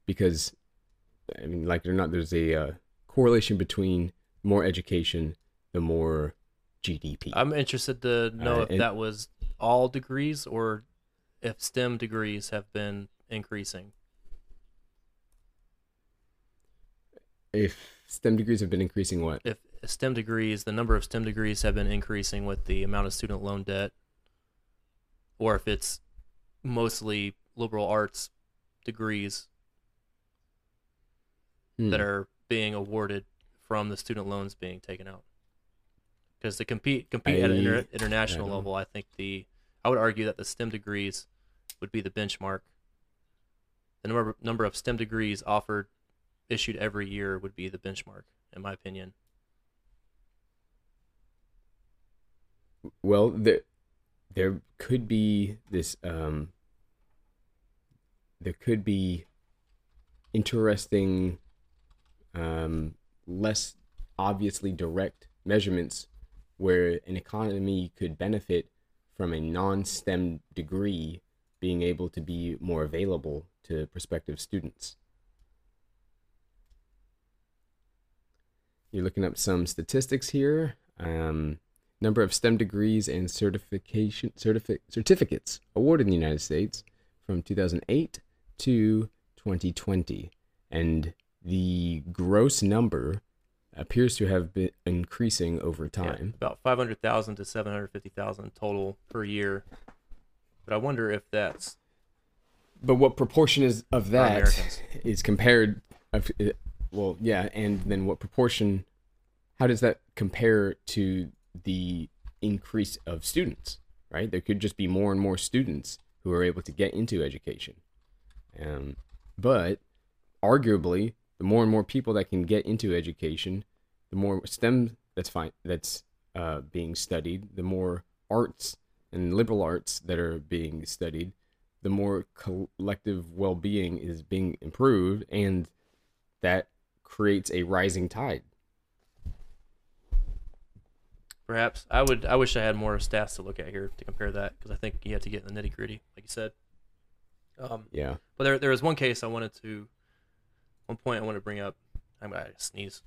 S2: because I mean, like or not, there's a uh, correlation between more education, the more GDP.
S1: I'm interested to know
S2: Uh,
S1: if
S2: and-
S1: that was all degrees or if STEM degrees have been increasing.
S2: if STEM degrees have been increasing, what?
S1: If STEM degrees, the number of STEM degrees have been increasing with the amount of student loan debt, or if it's mostly liberal arts degrees
S2: Hmm.
S1: that are being awarded from the student loans being taken out. Because to compete compete at an inter- international
S2: I
S1: level, I think the I would argue that the STEM degrees would be the benchmark. The number number of STEM degrees offered issued every year would be the benchmark, in my opinion.
S2: Well, there there could be this um there could be interesting um less obviously direct measurements where an economy could benefit from a non-STEM degree being able to be more available to prospective students. You're looking up some statistics here. Um, number of STEM degrees and certification certifi- certificates awarded in the United States from 2008 to 2020, and the gross number appears to have been increasing over
S1: Yeah,
S2: time.
S1: about 500,000 to 750,000 total per year. But I wonder if that's
S2: But what proportion is of that is compared? Of, uh, well, yeah, and then what proportion? How does that compare to the increase of students? Right, there could just be more and more students who are able to get into education, um, but arguably, the more and more people that can get into education, the more STEM that's fine that's uh, being studied, the more arts and liberal arts that are being studied, the more collective well-being is being improved and that creates a rising tide.
S1: Perhaps. I would I wish I had more stats to look at here to compare that because I think you have to get in the nitty gritty, like you said. Um,
S2: yeah.
S1: but there there was one case I wanted to, one point I want to bring up. I'm gonna sneeze.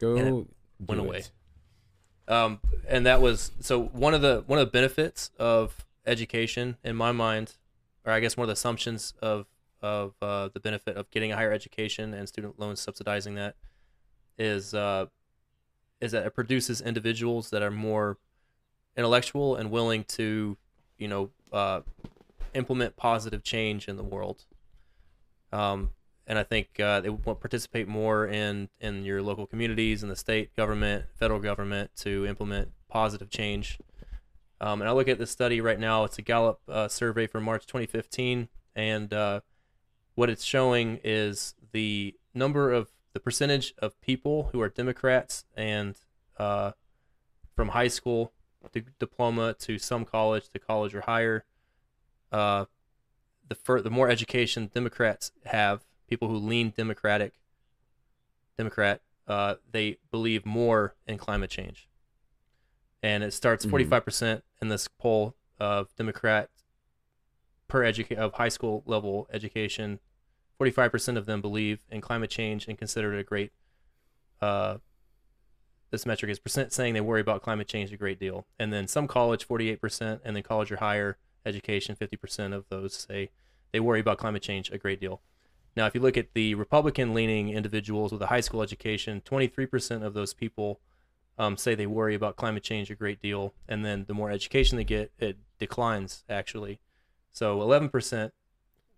S2: go
S1: And it
S2: do
S1: went away.
S2: it.
S1: um, and that was so one of the one of the benefits of education in my mind, or I guess one of the assumptions of of uh, the benefit of getting a higher education and student loans subsidizing that is uh, is that it produces individuals that are more intellectual and willing to you know uh, implement positive change in the world. Um, and I think uh, they will participate more in in your local communities and the state government, federal government to implement positive change. Um, and I look at this study right now. It's a Gallup uh, survey from March 2015, and uh, what it's showing is the number of the percentage of people who are Democrats and uh, from high school diploma to some college to college or higher. The fir- the more education Democrats have, people who lean Democratic, Democrat, uh, they believe more in climate change. And it starts
S2: Mhm.
S1: forty five percent in this poll of Democrat per educa- of high school level education. Forty five percent of them believe in climate change and consider it a great. Uh, this metric is percent saying they worry about climate change a great deal, and then some college forty eight percent, and then college or higher education fifty percent of those say they worry about climate change a great deal. Now, if you look at the Republican leaning individuals with a high school education, 23% of those people um, say they worry about climate change a great deal. And then the more education they get, it declines actually. So 11%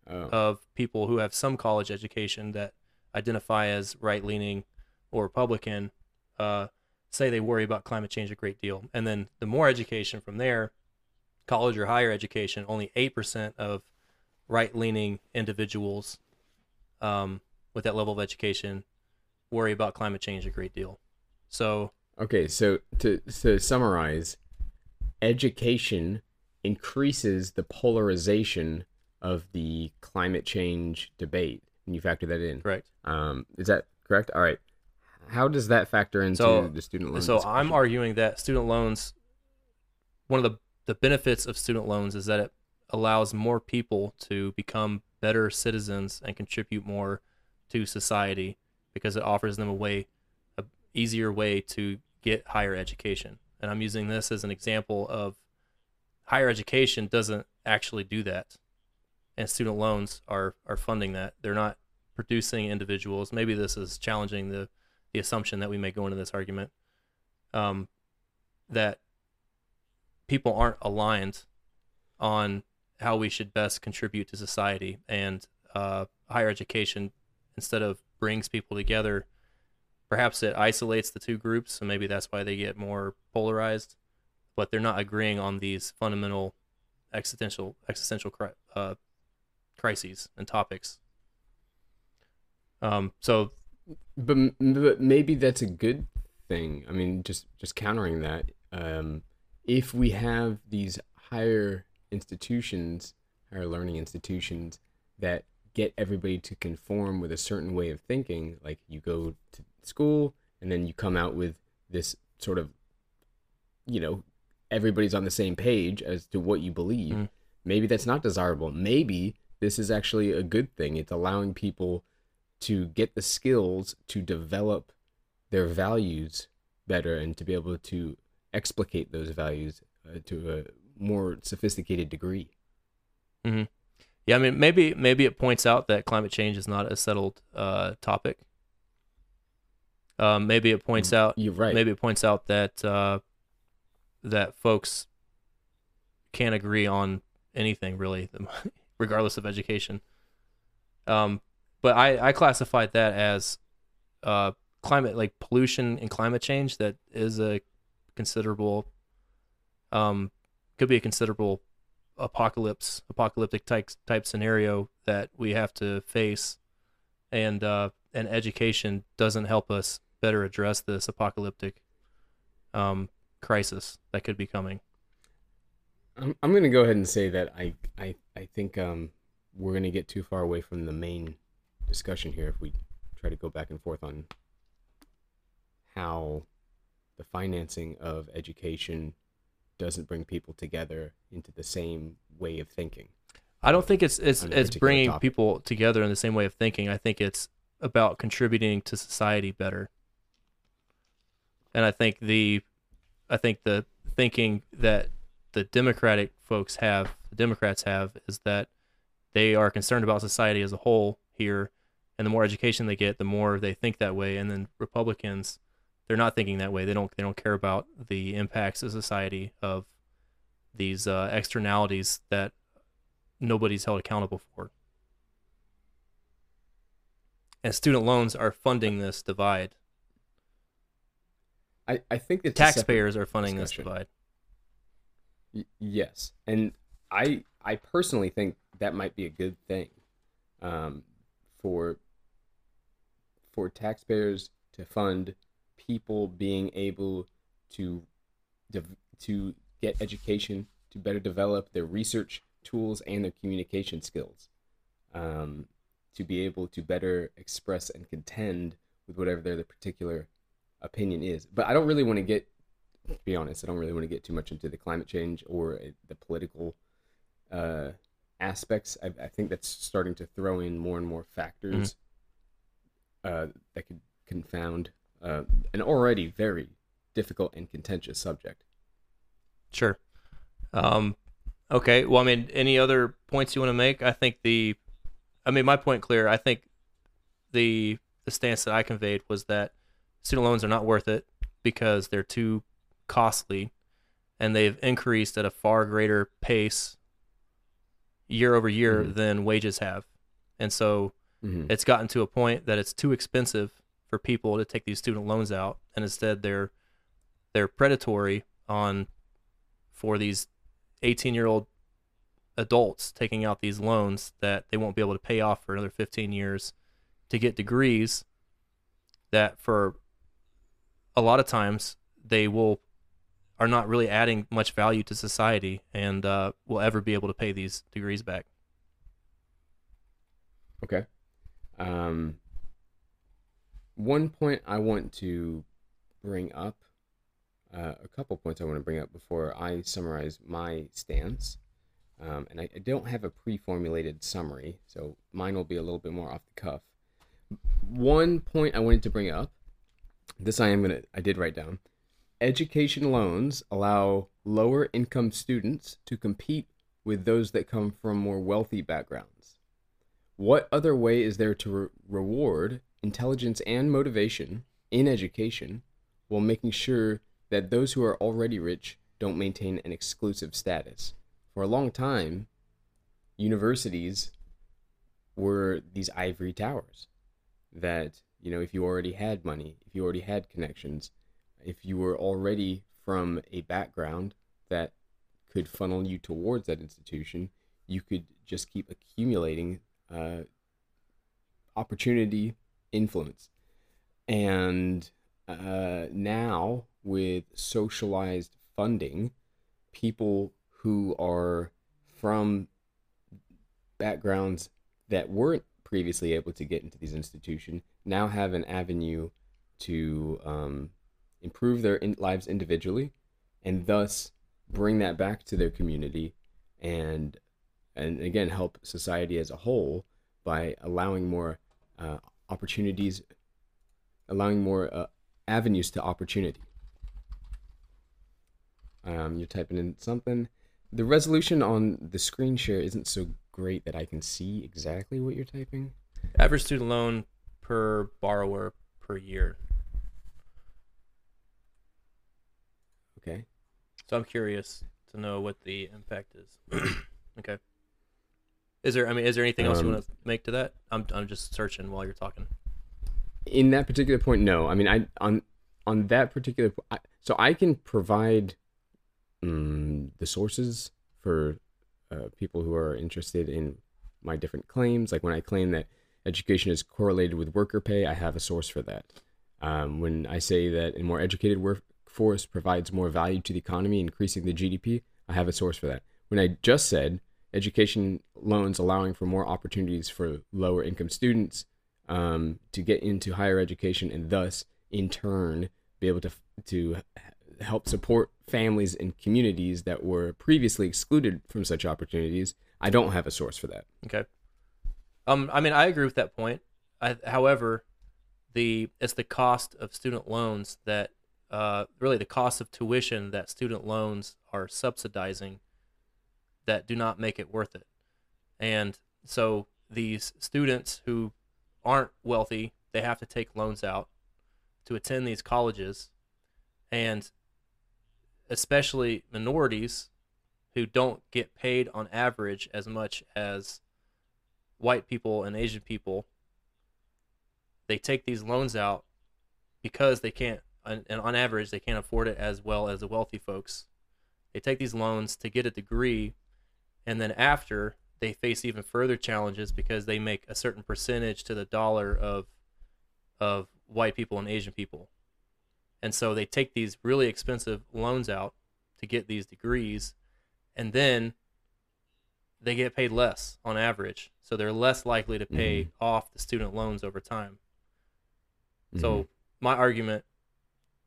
S2: oh.
S1: of people who have some college education that identify as right leaning or Republican uh, say they worry about climate change a great deal. And then the more education from there, college or higher education, only 8% of right leaning individuals um, with that level of education worry about climate change a great deal. So,
S2: okay so to to summarize education increases the polarization of the climate change debate when you factor that in.
S1: Correct.
S2: Um, is that correct? All right. How does that factor into
S1: So-
S2: the student loan?
S1: So I'm arguing that student loans, one of the the benefits of student loans is that it allows more people to become better citizens and contribute more to society because it offers them a way, a easier way to get higher education. And I'm using this as an example of higher education doesn't actually do that, and student loans are are funding that. They're not producing individuals. Maybe this is challenging the the assumption that we may go into this argument um, that people aren't aligned on how we should best contribute to society. And uh, higher education instead of brings people together perhaps it isolates the two groups. So maybe that's why they get more polarized. But they're not agreeing on these fundamental existential existential cri- uh, crises and topics. Um, so
S2: but, but maybe that's a good thing. I mean, just just countering that, um, if we have these higher institutions, higher learning institutions that get everybody to conform with a certain way of thinking, like you go to school and then you come out with this sort of, you know, everybody's on the same page as to what you believe.
S1: Mm.
S2: Maybe that's not desirable. Maybe this is actually a good thing. It's allowing people to get the skills to develop their values better and to be able to explicate those values uh, to a more sophisticated degree.
S1: Yeah, I mean, maybe maybe it points out that climate change is not a settled uh, topic. Um, maybe it points out
S2: You're right.
S1: maybe it points out that uh, that folks can't agree on anything really, regardless of education. Um, but I I classified that as uh, climate like pollution and climate change. That is a considerable um, could be a considerable apocalypse apocalyptic type type scenario that we have to face. And uh and education doesn't help us better address this apocalyptic um crisis that could be coming.
S2: I'm, I'm going to go ahead and say that I, I, I think um, we're going to get too far away from the main discussion here if we try to go back and forth on how the financing of education doesn't bring people together into the same way of thinking.
S1: i don't think it's it's it's bringing
S2: topic.
S1: people together in the same way of thinking i think it's about contributing to society better and i think the i think the thinking that the democratic folks have the democrats have is that they are concerned about society as a whole here and the more education they get the more they think that way and then republicans they're not thinking that way. They don't they don't care about the impacts of society of these uh, externalities that nobody's held accountable for. And student loans are funding this divide.
S2: I, I think separate-
S1: taxpayers are funding this divide.
S2: Y- yes, and I I personally think that might be a good thing, um, for for taxpayers to fund people being able to to get education to better develop their research tools and their communication skills, um, to be able to better express and contend with whatever their, particular opinion is. But I don't really want to get to be honest, I don't really want to get too much into the climate change or uh, the political uh, aspects. I, I think that's starting to throw in more and more factors uh, that could confound uh, an already very difficult and contentious subject.
S1: Sure. Um, okay. Well, I mean, any other points you want to make? I think the, I mean, my point clear. I think the the stance that I conveyed was that student loans are not worth it because they're too costly, and they've increased at a far greater pace year over year
S2: Mhm.
S1: than wages have, and so
S2: Mm-hmm.
S1: it's gotten to a point that it's too expensive for people to take these student loans out and instead they're they're predatory on for these 18 year old adults taking out these loans that they won't be able to pay off for another 15 years to get degrees that for a lot of times they will are not really adding much value to society and uh, will ever be able to pay these degrees back
S2: Okay. Um, one point I want to bring up, uh, a couple points I want to bring up before I summarize my stance. Um, and I, I don't have a pre-formulated summary, so mine will be a little bit more off the cuff. One point I wanted to bring up, this I am gonna, I did write down. Education loans allow lower income students to compete with those that come from more wealthy backgrounds. What other way is there to re- reward intelligence and motivation in education while making sure that those who are already rich don't maintain an exclusive status? For a long time, universities were these ivory towers that, you know, if you already had money, if you already had connections, if you were already from a background that could funnel you towards that institution, you could just keep accumulating uh, opportunity, influence. And uh, now, with socialized funding, people who are from backgrounds that weren't previously able to get into these institutions now have an avenue to um, improve their in- lives individually and thus bring that back to their community and and again help society as a whole by allowing more uh, opportunities allowing more uh, avenues to opportunity um, you're typing in something the resolution on the screen share isn't so great that I can see exactly what you're typing.
S1: Average student loan per borrower per year.
S2: Okay.
S1: So I'm curious to know what the impact is. okay. Is there? I mean, is there anything else you
S2: Um,
S1: want to make to that? I'm I'm just searching while you're talking.
S2: In that particular point, no. I mean, I on on that particular I, so I can provide um, the sources for uh, people who are interested in my different claims. Like when I claim that education is correlated with worker pay, I have a source for that. Um, when I say that a more educated workforce provides more value to the economy, increasing the GDP, I have a source for that. When I just said education loans allowing for more opportunities for lower income students um, to get into higher education and thus in turn be able to to help support families and communities that were previously excluded from such opportunities i don't have a source for that
S1: Okay. Um, I mean, I agree with that point. I, however, the it's the cost of student loans that, uh, really the cost of tuition that student loans are subsidizing, that do not make it worth it, and so these students who aren't wealthy, they have to take loans out to attend these colleges, and especially minorities who don't get paid on average as much as white people and Asian people, they take these loans out because they can't, and on average, they can't afford it as well as the wealthy folks. They take these loans to get a degree, and then after, they face even further challenges because they make a certain percentage to the dollar of of white people and Asian people. And so they take these really expensive loans out to get these degrees, and then they get paid less on average. So they're less likely to pay off the student loans over time. So my argument,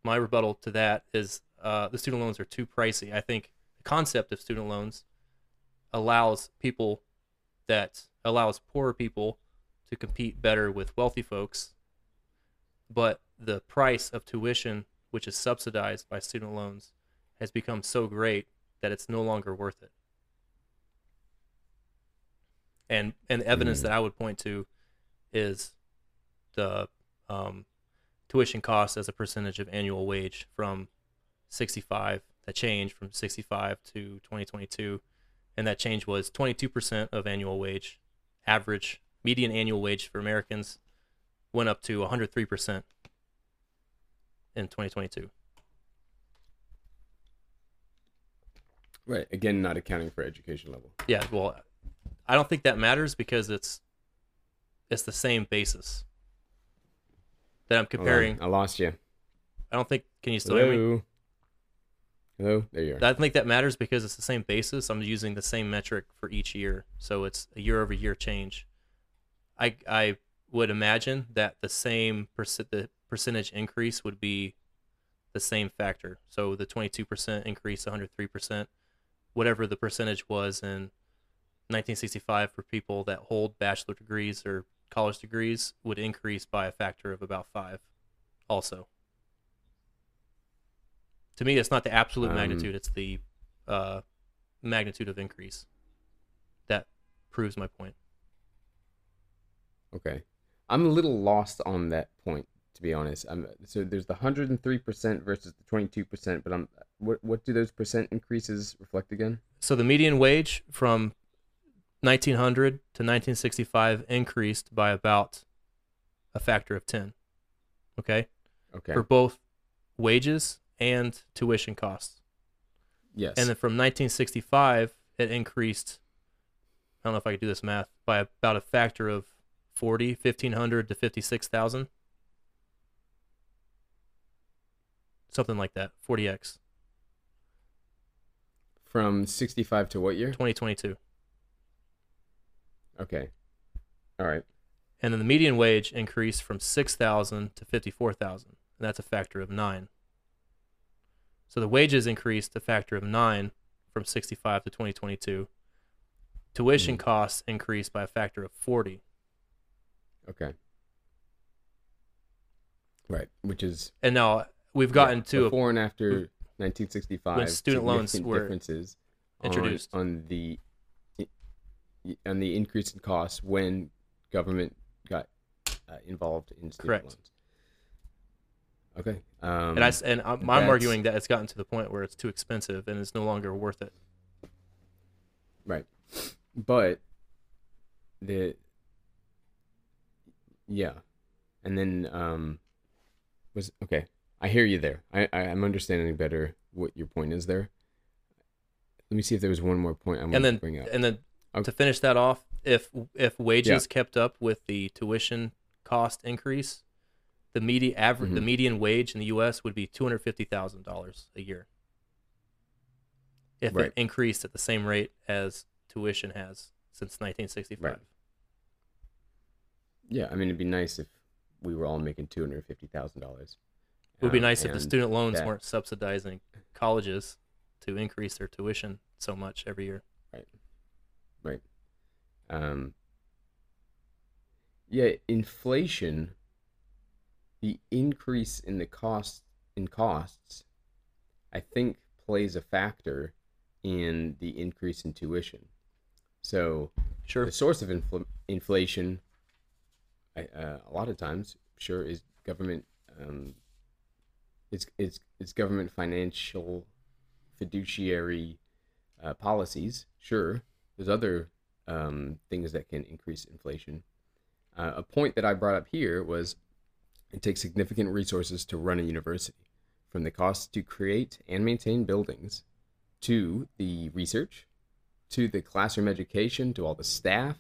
S1: my rebuttal to that is uh, the student loans are too pricey. I think the concept of student loans allows people that allows poorer people to compete better with wealthy folks, but the price of tuition, which is subsidized by student loans, has become so great that it's no longer worth it. And and evidence
S2: Mm.
S1: that I would point to is the um, tuition cost as a percentage of annual wage from 65 that changed from 65 to 2022 and that change was 22% of annual wage. Average median annual wage for americans went up to 103% in 2022
S2: right again not accounting for education level.
S1: Yeah well i don't think that matters because it's it's the same basis that i'm comparing.
S2: I lost you.
S1: I don't think can you still hear me
S2: hello there you are
S1: I think that matters because it's the same basis. I'm using the same metric for each year, so it's a year over year change. I I would imagine that the same perc- the percentage increase would be the same factor. So the 22% increase, 103%, whatever the percentage was in 1965 for people that hold bachelor degrees or college degrees would increase by a factor of about five also. To me, it's not the absolute
S2: Um,
S1: magnitude, it's the uh, magnitude of increase. That proves my point.
S2: Okay. I'm a little lost on that point, to be honest. I'm so there's the 103% versus the 22%, but I'm what what do those percent increases reflect again?
S1: So the median wage from 1900 to 1965 increased by about a factor of 10. Okay?
S2: Okay.
S1: For both wages and tuition costs.
S2: yes.
S1: And then from 1965, it increased, I don't know if I could do this math, by about a factor of 40, 1500 to 56,000. Something like that, 40x,
S2: From 65 to what year?
S1: 2022.
S2: Okay. All right.
S1: And then the median wage increased from 6,000 to 54,000. And that's a factor of 9. So the wages increased a factor of 9 from 65 to 2022. Tuition
S2: Mhm.
S1: costs increased by a factor of 40.
S2: Okay. Right, which is
S1: And now we've gotten
S2: yeah,
S1: to a
S2: before and after 1965
S1: when student loans were
S2: differences on-
S1: introduced.
S2: on, the on the increase in costs when government got uh, involved in student
S1: Correct.
S2: loans. Okay. Um,
S1: and I and I'm, I'm arguing that it's gotten to the point where it's too expensive and it's no longer worth it.
S2: Right. But the yeah. And then um was okay. I hear you there. I, I I'm understanding better what your point is there. Let me see if there was one more point I want
S1: And then
S2: to bring up.
S1: and then
S2: Okay.
S1: to finish that off, if if wages kept up with the tuition cost increase, the medi- average the
S2: Mhm.
S1: median wage in the U.S. would be two hundred fifty thousand dollars a year. If
S2: Right.
S1: it increased at the same rate as tuition has since 1965.
S2: Right. Yeah, I mean it'd be nice if we were all making two hundred fifty thousand dollars.
S1: It would be nice if the student loans
S2: that-
S1: weren't subsidizing colleges to increase their tuition so much every year. Right. Right.
S2: Um yeah inflation the increase in the cost in costs i think plays a factor in the increase in tuition. So
S1: Sure.
S2: the source of infl- inflation I- uh, a lot of times sure is government um, it's, it's, it's government financial fiduciary uh, policies sure. There's other um, things that can increase inflation. Uh, a point that i brought up here was it takes significant resources to run a university from the cost to create and maintain buildings to the research to the classroom education to all the staff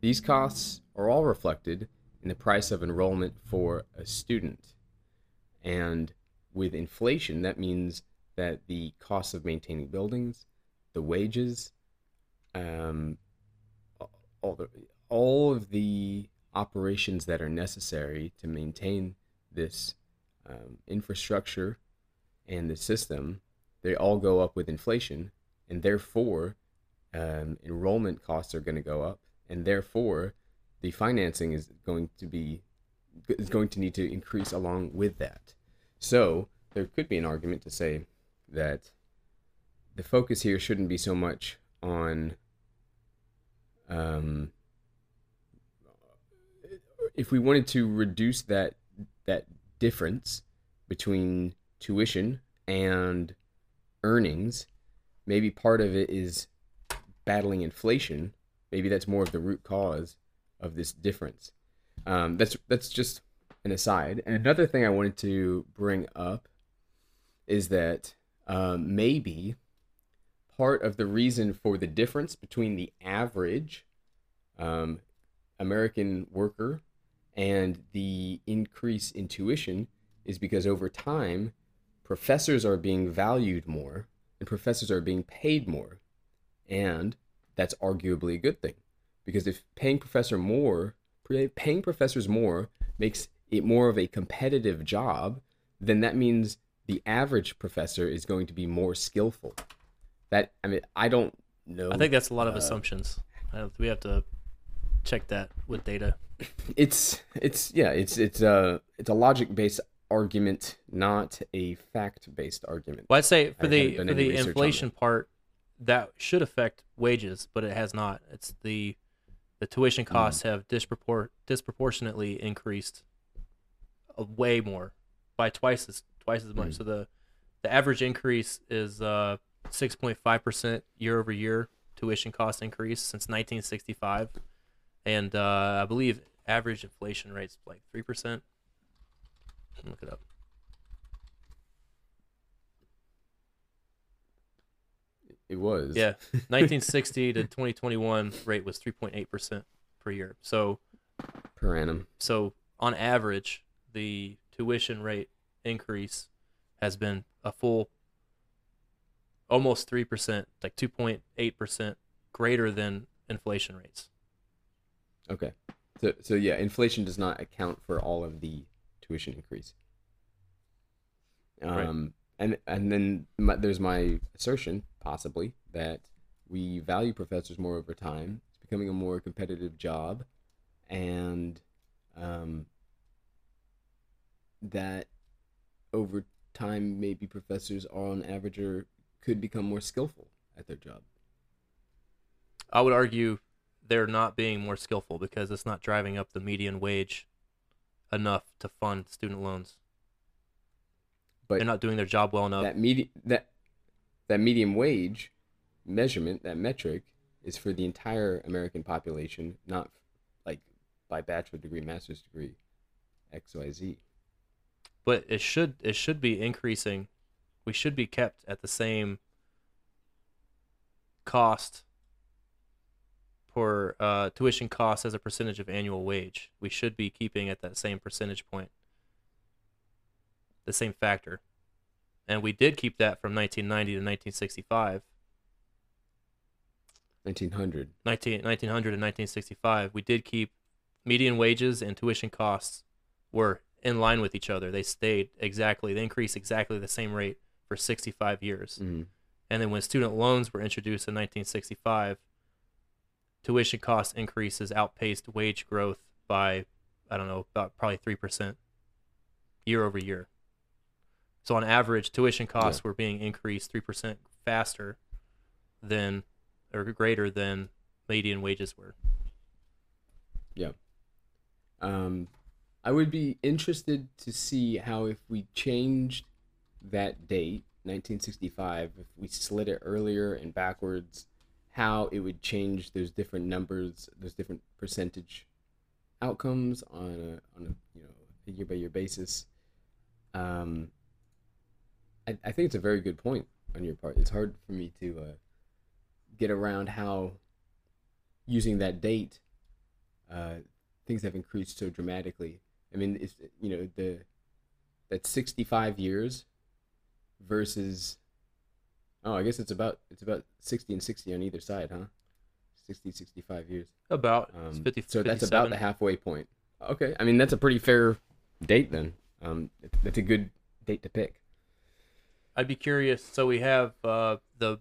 S2: these costs are all reflected in the price of enrollment for a student. And with inflation, that means that the cost of maintaining buildings, the wages, um, all the all of the operations that are necessary to maintain this um, infrastructure and the system, they all go up with inflation, and therefore, um, enrollment costs are going to go up, and therefore, the financing is going to be is going to need to increase along with that. So there could be an argument to say that the focus here shouldn't be so much on um, if we wanted to reduce that that difference between tuition and earnings, maybe part of it is battling inflation. Maybe that's more of the root cause of this difference. Um, that's that's just an aside. And another thing I wanted to bring up is that um, maybe part of the reason for the difference between the average um, American worker and the increase in tuition is because over time, professors are being valued more and professors are being paid more. And that's arguably a good thing because if paying professor more paying professors more makes it more of a competitive job, then that means the average professor is going to be more skillful. That I mean, I don't know.
S1: I think that's a lot of assumptions. Uh, we have to check that with data.
S2: It's it's yeah it's it's a it's a logic based argument, not a fact based argument.
S1: Well, I'd say for
S2: I
S1: the for the inflation part, that should affect wages, but it has not. It's the the tuition
S2: Hmm.
S1: costs have dispropor- disproportionately increased, uh, way more, by twice as twice as much.
S2: Mm.
S1: So the the average increase is uh six point five percent year over year tuition cost increase since nineteen sixty five, and uh, I believe average inflation rate's like three percent. Look it up.
S2: It was
S1: Yeah, 1960 to 2021 rate was 3.8 percent per year. So,
S2: per annum.
S1: so on average, the tuition rate increase has been a full, almost three percent, like 2.8 percent greater than inflation rates.
S2: Okay. So so yeah, inflation does not account for all of the tuition increase.
S1: Right.
S2: Um and and then my, there's my assertion possibly that we value professors more over time. It's becoming a more competitive job and um that over time maybe professors are on average or could become more skillful at their job.
S1: I would argue they're not being more skillful because it's not driving up the median wage enough to fund student loans.
S2: But
S1: They're not doing their job well enough.
S2: that medi- that that medium wage measurement, that metric, is for the entire American population, not like by bachelor degree, master's degree, X, Y, Z.
S1: but it should it should be increasing. We should be kept at the same cost for uh, tuition costs as a percentage of annual wage. We should be keeping at that same percentage point, the same factor, and we did keep that from 1990 to 1965.
S2: 1900.
S1: 19, 1900 and 1965, we did keep median wages and tuition costs were in line with each other. They stayed exactly, they increased exactly the same rate for 65 years.
S2: Mm.
S1: And then when student loans were introduced in 1965, tuition cost increases outpaced wage growth by, I don't know, about probably 3% year over year. So on average, tuition costs were being increased 3% faster than or greater than median wages were. Yeah.
S2: Um, I would be interested to see how if we changed that date, 1965, if we slid it earlier and backwards, how it would change those different numbers, those different percentage outcomes on a on a you know year by year basis. Um, I, I think it's a very good point on your part. It's hard for me to uh, get around how using that date uh, things have increased so dramatically. I mean, it's you know the that sixty five years versus oh, I guess it's about it's about sixty and sixty on either side, huh? 60, 65 years.
S1: About it's
S2: Um,
S1: 50,
S2: so that's about the halfway point. Okay, I mean that's a pretty fair date then. Um, that's a good date to pick.
S1: I'd be curious. So we have uh, the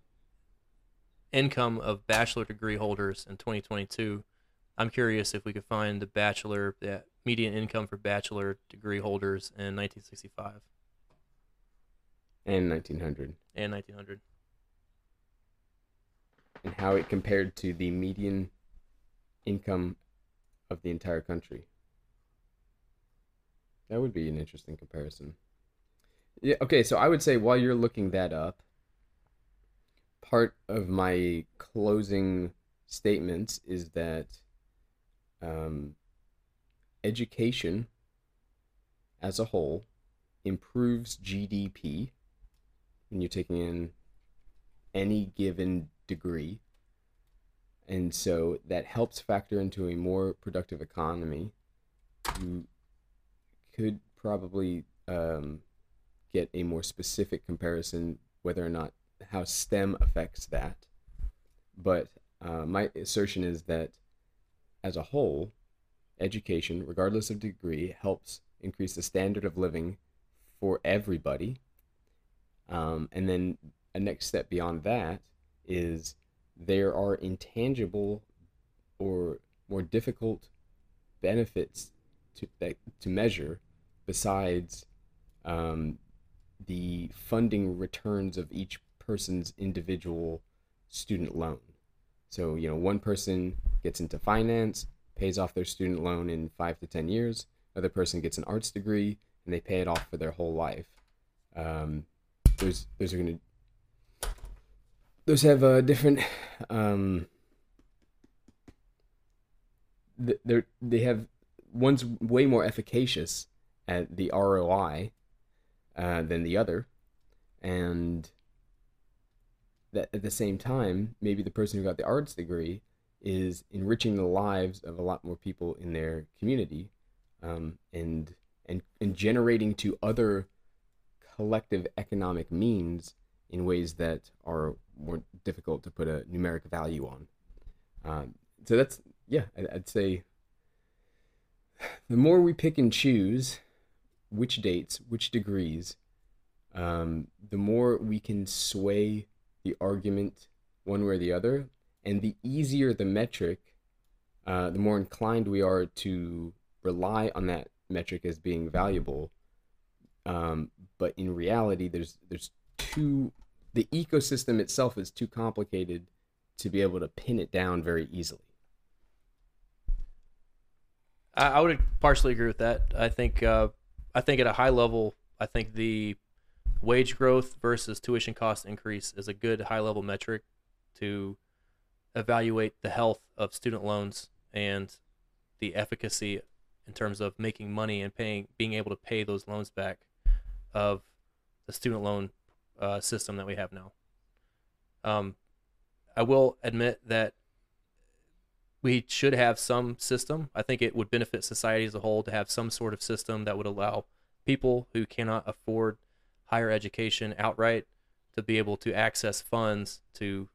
S1: income of bachelor degree holders in 2022. I'm curious if we could find the bachelor that median income for bachelor degree holders in 1965
S2: And nineteen hundred,
S1: and and 1900.
S2: And how it compared to the median income of the entire country. That would be an interesting comparison. Yeah, okay, so I would say while you're looking that up, part of my closing statements is that um, education as a whole improves GDP when you're taking in any given degree. And so that helps factor into a more productive economy. You could probably um, get a more specific comparison whether or not how STEM affects that. But uh, my assertion is that as a whole, education, regardless of degree, helps increase the standard of living for everybody. Um, and then a next step beyond that is there are intangible or more difficult benefits to that, to measure besides um, the funding returns of each person's individual student loan. So, you know, one person gets into finance, pays off their student loan in five to 10 years. Another person gets an arts degree and they pay it off for their whole life. Um, those, those are going to, those have a different, um, they they have one's way more efficacious at the ROI uh, than the other, and that at the same time, maybe the person who got the arts degree is enriching the lives of a lot more people in their community, um, and and and generating to other collective economic means in ways that are more difficult to put a numeric value on. Um, so that's yeah, I'd say the more we pick and choose which dates, which degrees, um, the more we can sway the argument one way or the other, and the easier the metric, uh, the more inclined we are to rely on that metric as being valuable. Um, but in reality, there's there's too the ecosystem itself is too complicated to be able to pin it down very easily.
S1: I, I would partially agree with that. I think uh, I think at a high level, I think the wage growth versus tuition cost increase is a good high level metric to evaluate the health of student loans and the efficacy in terms of making money and paying being able to pay those loans back of the student loan uh, system that we have now. Um, I will admit that we should have some system. I think it would benefit society as a whole to have some sort of system that would allow people who cannot afford higher education outright to be able to access funds to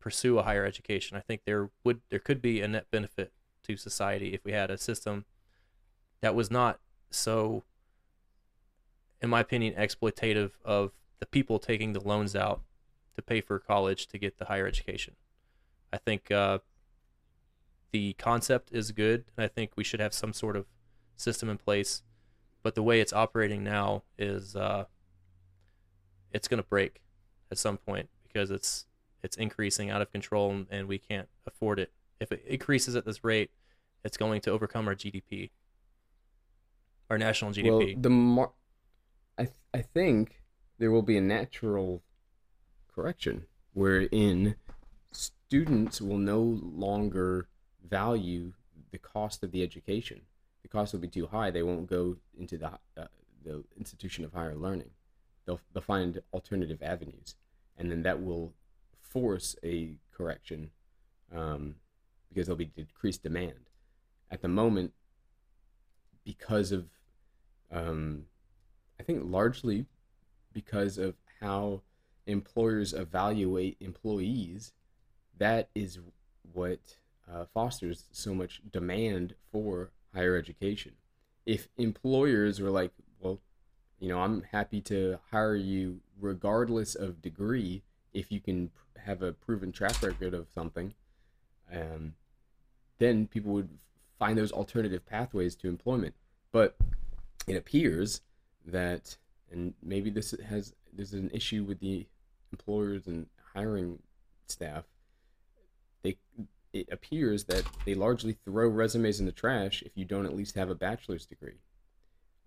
S1: pursue a higher education. I think there would there could be a net benefit to society if we had a system that was not so in my opinion exploitative of the people taking the loans out to pay for college to get the higher education. I think uh, the concept is good, and I think we should have some sort of system in place. But the way it's operating now is uh, it's going to break at some point because it's it's increasing out of control, and, we can't afford it. If it increases at this rate, it's going to overcome our GDP, our national GDP.
S2: Well, the mar- I th- I think there will be a natural correction wherein students will no longer value the cost of the education. The cost will be too high. They won't go into the uh, the institution of higher learning. They'll they'll find alternative avenues, and then that will force a correction um, because there'll be decreased demand. At the moment, because of um, I think largely because of how employers evaluate employees, that is what uh, fosters so much demand for higher education. If employers were like, well, you know, I'm happy to hire you regardless of degree if you can have a proven track record of something, um, then people would find those alternative pathways to employment. But it appears that, and maybe this has there's an issue with the employers and hiring staff. They it appears that they largely throw resumes in the trash if you don't at least have a bachelor's degree.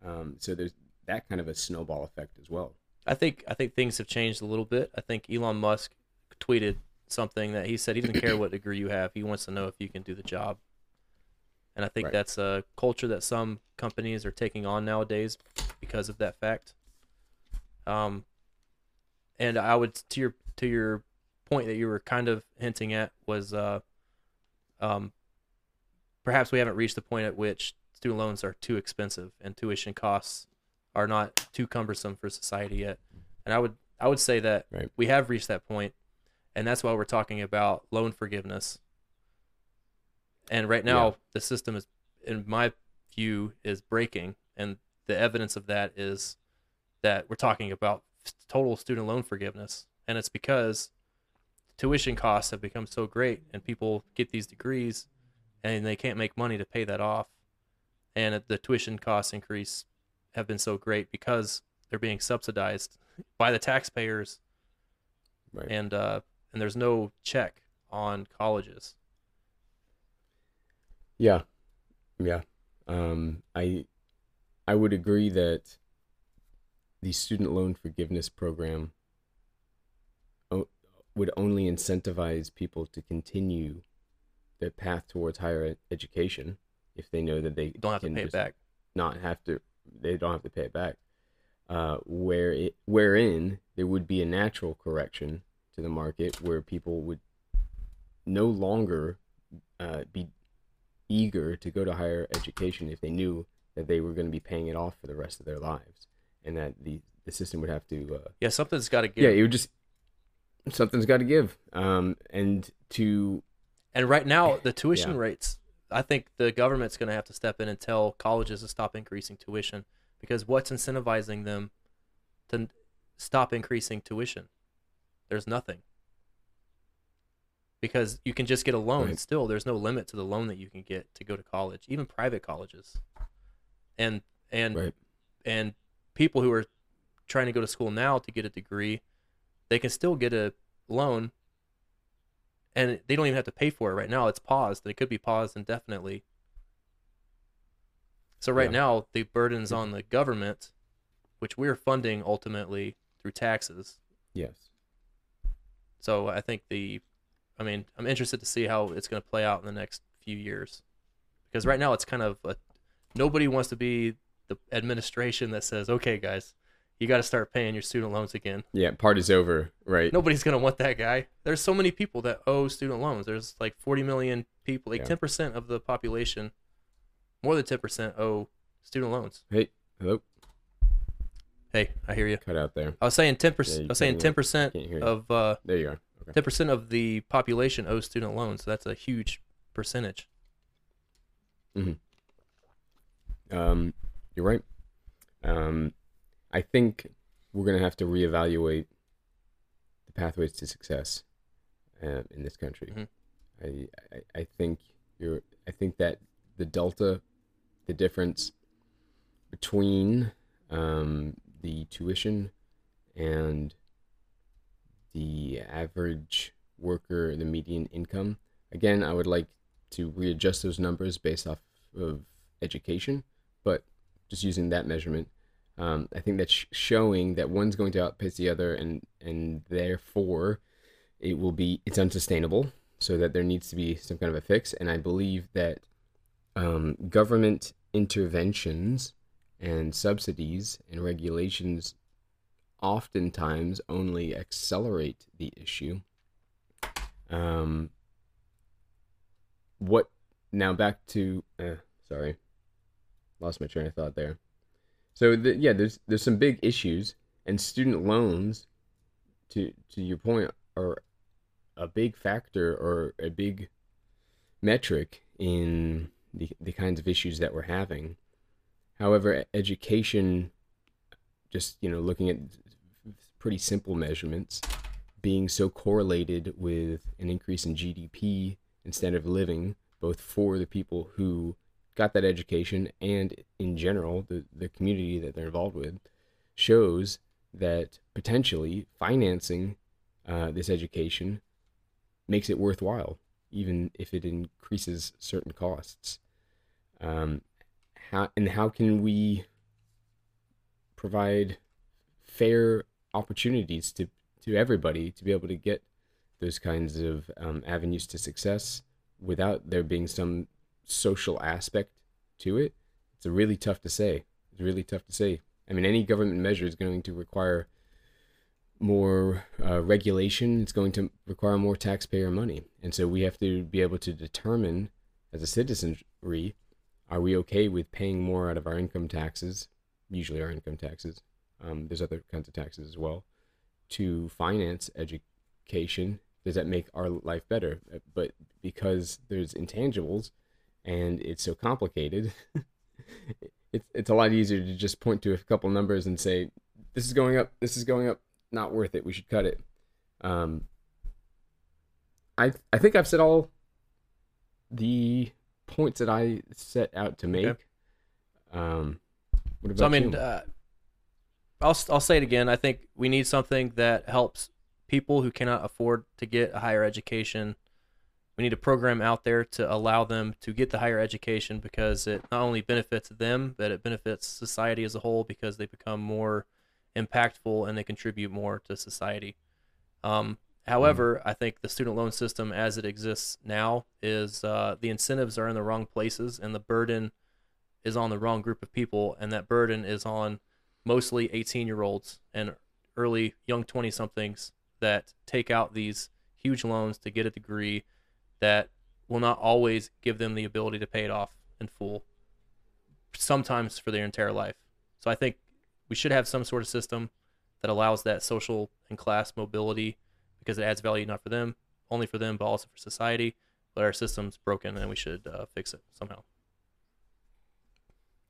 S2: Um, so there's that kind of a snowball effect as well.
S1: I think I think things have changed a little bit. I think Elon Musk tweeted something that he said he doesn't care what degree you have. He wants to know if you can do the job. And I think right. that's a culture that some companies are taking on nowadays because of that fact. Um, and I would to your to your point that you were kind of hinting at was uh, um, perhaps we haven't reached the point at which student loans are too expensive and tuition costs are not too cumbersome for society yet. And I would I would say that right. we have reached that point, and that's why we're talking about loan forgiveness. And right now, yeah. the system is in my view, is breaking, and the evidence of that is that we're talking about total student loan forgiveness, and it's because tuition costs have become so great, and people get these degrees, and they can't make money to pay that off, and the tuition costs increase have been so great because they're being subsidized by the taxpayers,
S2: Right.
S1: and uh, and there's no check on colleges.
S2: Yeah, yeah. Um, I I would agree that the student loan forgiveness program o- would only incentivize people to continue their path towards higher education if they know that they
S1: don't have to pay it back.
S2: not have to they don't have to pay it back uh, where it wherein there would be a natural correction to the market where people would no longer uh, be eager to go to higher education if they knew that they were going to be paying it off for the rest of their lives and that the the system would have to uh,
S1: Yeah, something's got to give.
S2: yeah it would just something's got to give um and to
S1: And right now, the tuition
S2: Yeah.
S1: rates, I think the government's going to have to step in and tell colleges to stop increasing tuition because what's incentivizing them to stop increasing tuition? There's nothing. Because you can just get a loan
S2: Right.
S1: still. There's no limit to the loan that you can get to go to college, even private colleges. And and
S2: right
S1: and people who are trying to go to school now to get a degree, they can still get a loan and they don't even have to pay for it right now. It's paused. and It could be paused indefinitely. So right
S2: Yeah.
S1: now the burden's on the government, which we're funding ultimately through taxes.
S2: yes
S1: So I think the I mean, I'm interested to see how it's going to play out in the next few years. Because right now it's kind of a, nobody wants to be the administration that says, "Okay, guys, you got to start paying your student loans again."
S2: yeah party's over right
S1: Nobody's going to want that guy. There's so many people that owe student loans. There's like 40 million people, like
S2: Yeah.
S1: 10% of the population, more than 10% owe student loans.
S2: hey hello
S1: Hey, I hear you.
S2: cut out there
S1: I was saying 10%,
S2: Yeah,
S1: I was saying 10%
S2: you.
S1: of uh
S2: there you are okay
S1: ten percent of the population owes student loans. So that's a huge percentage.
S2: Um, you're right. Um, I think we're gonna have to reevaluate the pathways to success uh, in this country.
S1: Mhm.
S2: I, I I think you're. I think that the delta, the difference between um, the tuition and the average worker, the median income. Again, I would like to readjust those numbers based off of education, but just using that measurement, um, I think that's sh- showing that one's going to outpace the other, and and therefore, it will be it's unsustainable. So that there needs to be some kind of a fix, and I believe that um, government interventions and subsidies and regulations oftentimes only accelerate the issue. Um, what now? Back to uh, sorry, lost my train of thought there. So the, yeah, there's there's some big issues, and student loans, to to your point, are a big factor or a big metric in the the kinds of issues that we're having. However, education, just you know, looking at pretty simple measurements, being so correlated with an increase in GDP and standard of living, both for the people who got that education and in general the, the community that they're involved with, shows that potentially financing uh, this education makes it worthwhile, even if it increases certain costs. Um, how and how can we provide fair opportunities to to everybody to be able to get those kinds of um, avenues to success without there being some social aspect to it? It's really tough to say. It's really tough to say. I mean, any government measure is going to require more uh, regulation. It's going to require more taxpayer money, and so we have to be able to determine, as a citizenry, are we okay with paying more out of our income taxes, usually our income taxes. Um, there's other kinds of taxes as well, to finance education. Does that make our life better? But because there's intangibles, and it's so complicated. it's it's a lot easier to just point to a couple numbers and say this is going up, this is going up, not worth it. We should cut it. Um, I I think I've said all the points that I set out to make.
S1: Okay.
S2: Um, what about
S1: So I mean, uh, I'll I'll say it again. I think we need something that helps people who cannot afford to get a higher education. We need a program out there to allow them to get the higher education because it not only benefits them, but it benefits society as a whole because they become more impactful and they contribute more to society. Um, however, I think the student loan system as it exists now is uh, the incentives are in the wrong places and the burden is on the wrong group of people, and that burden is on mostly 18 year olds and early young 20 somethings that take out these huge loans to get a degree that will not always give them the ability to pay it off in full, sometimes for their entire life. So I think we should have some sort of system that allows that social and class mobility because it adds value not for them, only for them, but also for society. But our system's broken and we should uh, fix it somehow.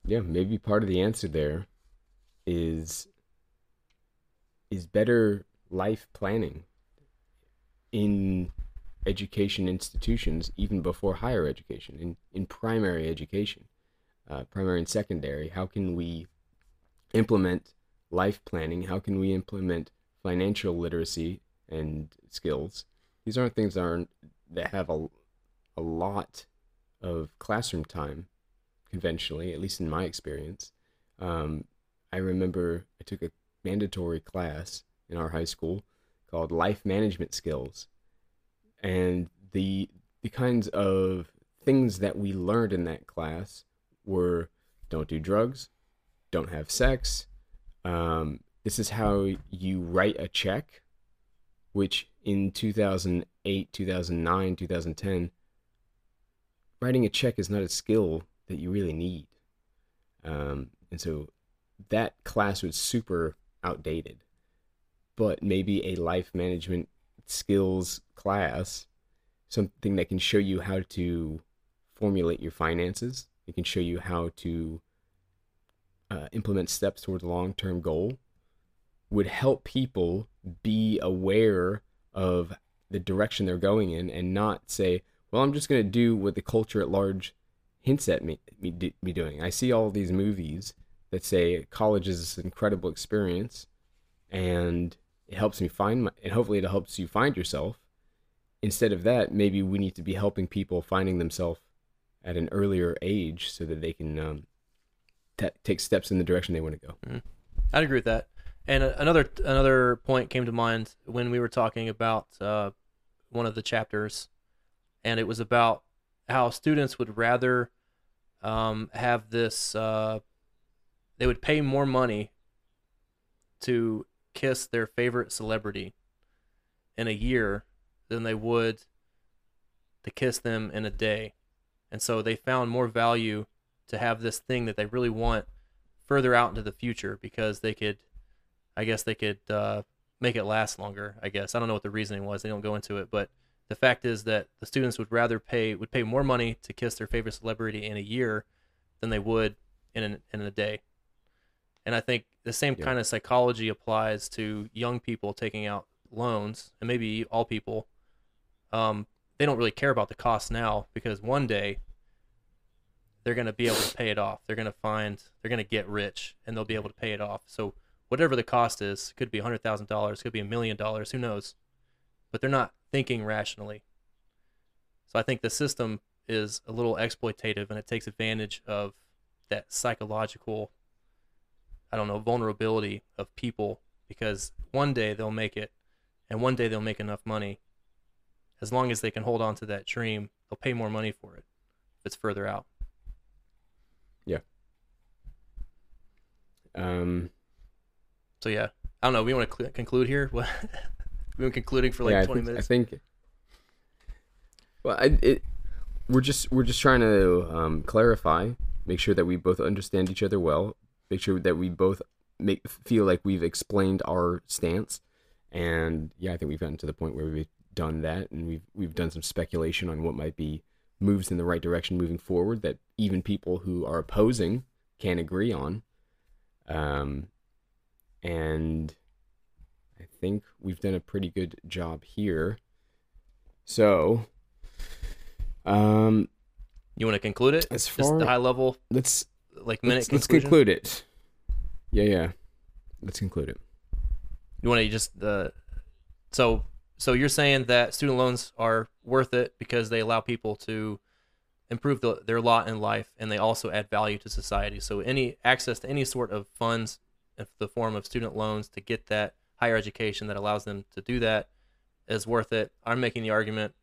S2: yeah, maybe part of the answer there is is better life planning in education institutions, even before higher education, in, in primary education, uh, primary and secondary. How can we implement life planning? How can we implement financial literacy and skills? These aren't things that aren't that have a, a lot of classroom time conventionally, at least in my experience. Um, I remember I took a mandatory class in our high school called Life Management Skills, and the the kinds of things that we learned in that class were don't do drugs, don't have sex. Um, this is how you write a check, which in 2008, 2009, 2010, writing a check is not a skill that you really need. Um, and so that class was super outdated. But maybe a life management skills class, something that can show you how to formulate your finances, it can show you how to uh, implement steps towards a long term goal, would help people be aware of the direction they're going in and not say, well, I'm just going to do what the culture at large hints at me, me, me doing. I see all these movies that say college is this incredible experience and it helps me find my, and hopefully it helps you find yourself. Instead of that, maybe we need to be helping people finding themselves at an earlier age so that they can um, ta take steps in the direction they want to go.
S1: I'd agree with that. And another another point came to mind when we were talking about uh, one of the chapters, and it was about how students would rather um, have this. Uh, they would pay more money to kiss their favorite celebrity in a year than they would to kiss them in a day, and so they found more value to have this thing that they really want further out into the future because they could I guess they could uh, make it last longer. I guess I don't know what the reasoning was. They don't go into it, but the fact is that the students would rather pay would pay more money to kiss their favorite celebrity in a year than they would in an, in a day. And I think the same
S2: Yeah.
S1: kind of psychology applies to young people taking out loans, and maybe all people. Um, they don't really care about the cost now because one day they're going to be able to pay it off. They're going to find they're going to get rich and they'll be able to pay it off. So whatever the cost is, could be hundred thousand dollars, could be a million dollars, who knows? But they're not thinking rationally. So I think the system is a little exploitative and it takes advantage of that psychological I don't know, vulnerability of people because one day they'll make it and one day they'll make enough money. As long as they can hold on to that dream, they'll pay more money for it if it's further out. Yeah.
S2: Um,
S1: So yeah, I don't know. We want to cl- conclude here. What? We've been concluding for like
S2: yeah, I
S1: twenty
S2: think,
S1: minutes.
S2: I think. Well, I, it, we're just we're just trying to um, clarify, make sure that we both understand each other well, make sure that we both make feel like we've explained our stance, and yeah, I think we've gotten to the point where we've done that, and we've we've done some speculation on what might be moves in the right direction moving forward that even people who are opposing can agree on. Um, and I think we've done a pretty good job here. So, um,
S1: You want to conclude it?
S2: as
S1: Just
S2: far
S1: the high level,
S2: let's
S1: like minute
S2: let's, let's conclude it. Yeah, yeah. Let's conclude it.
S1: You want to just uh, so so you're saying that student loans are worth it because they allow people to improve the, their lot in life and they also add value to society. So any access to any sort of funds in the form of student loans to get that higher education that allows them to do that is worth it. I'm making the argument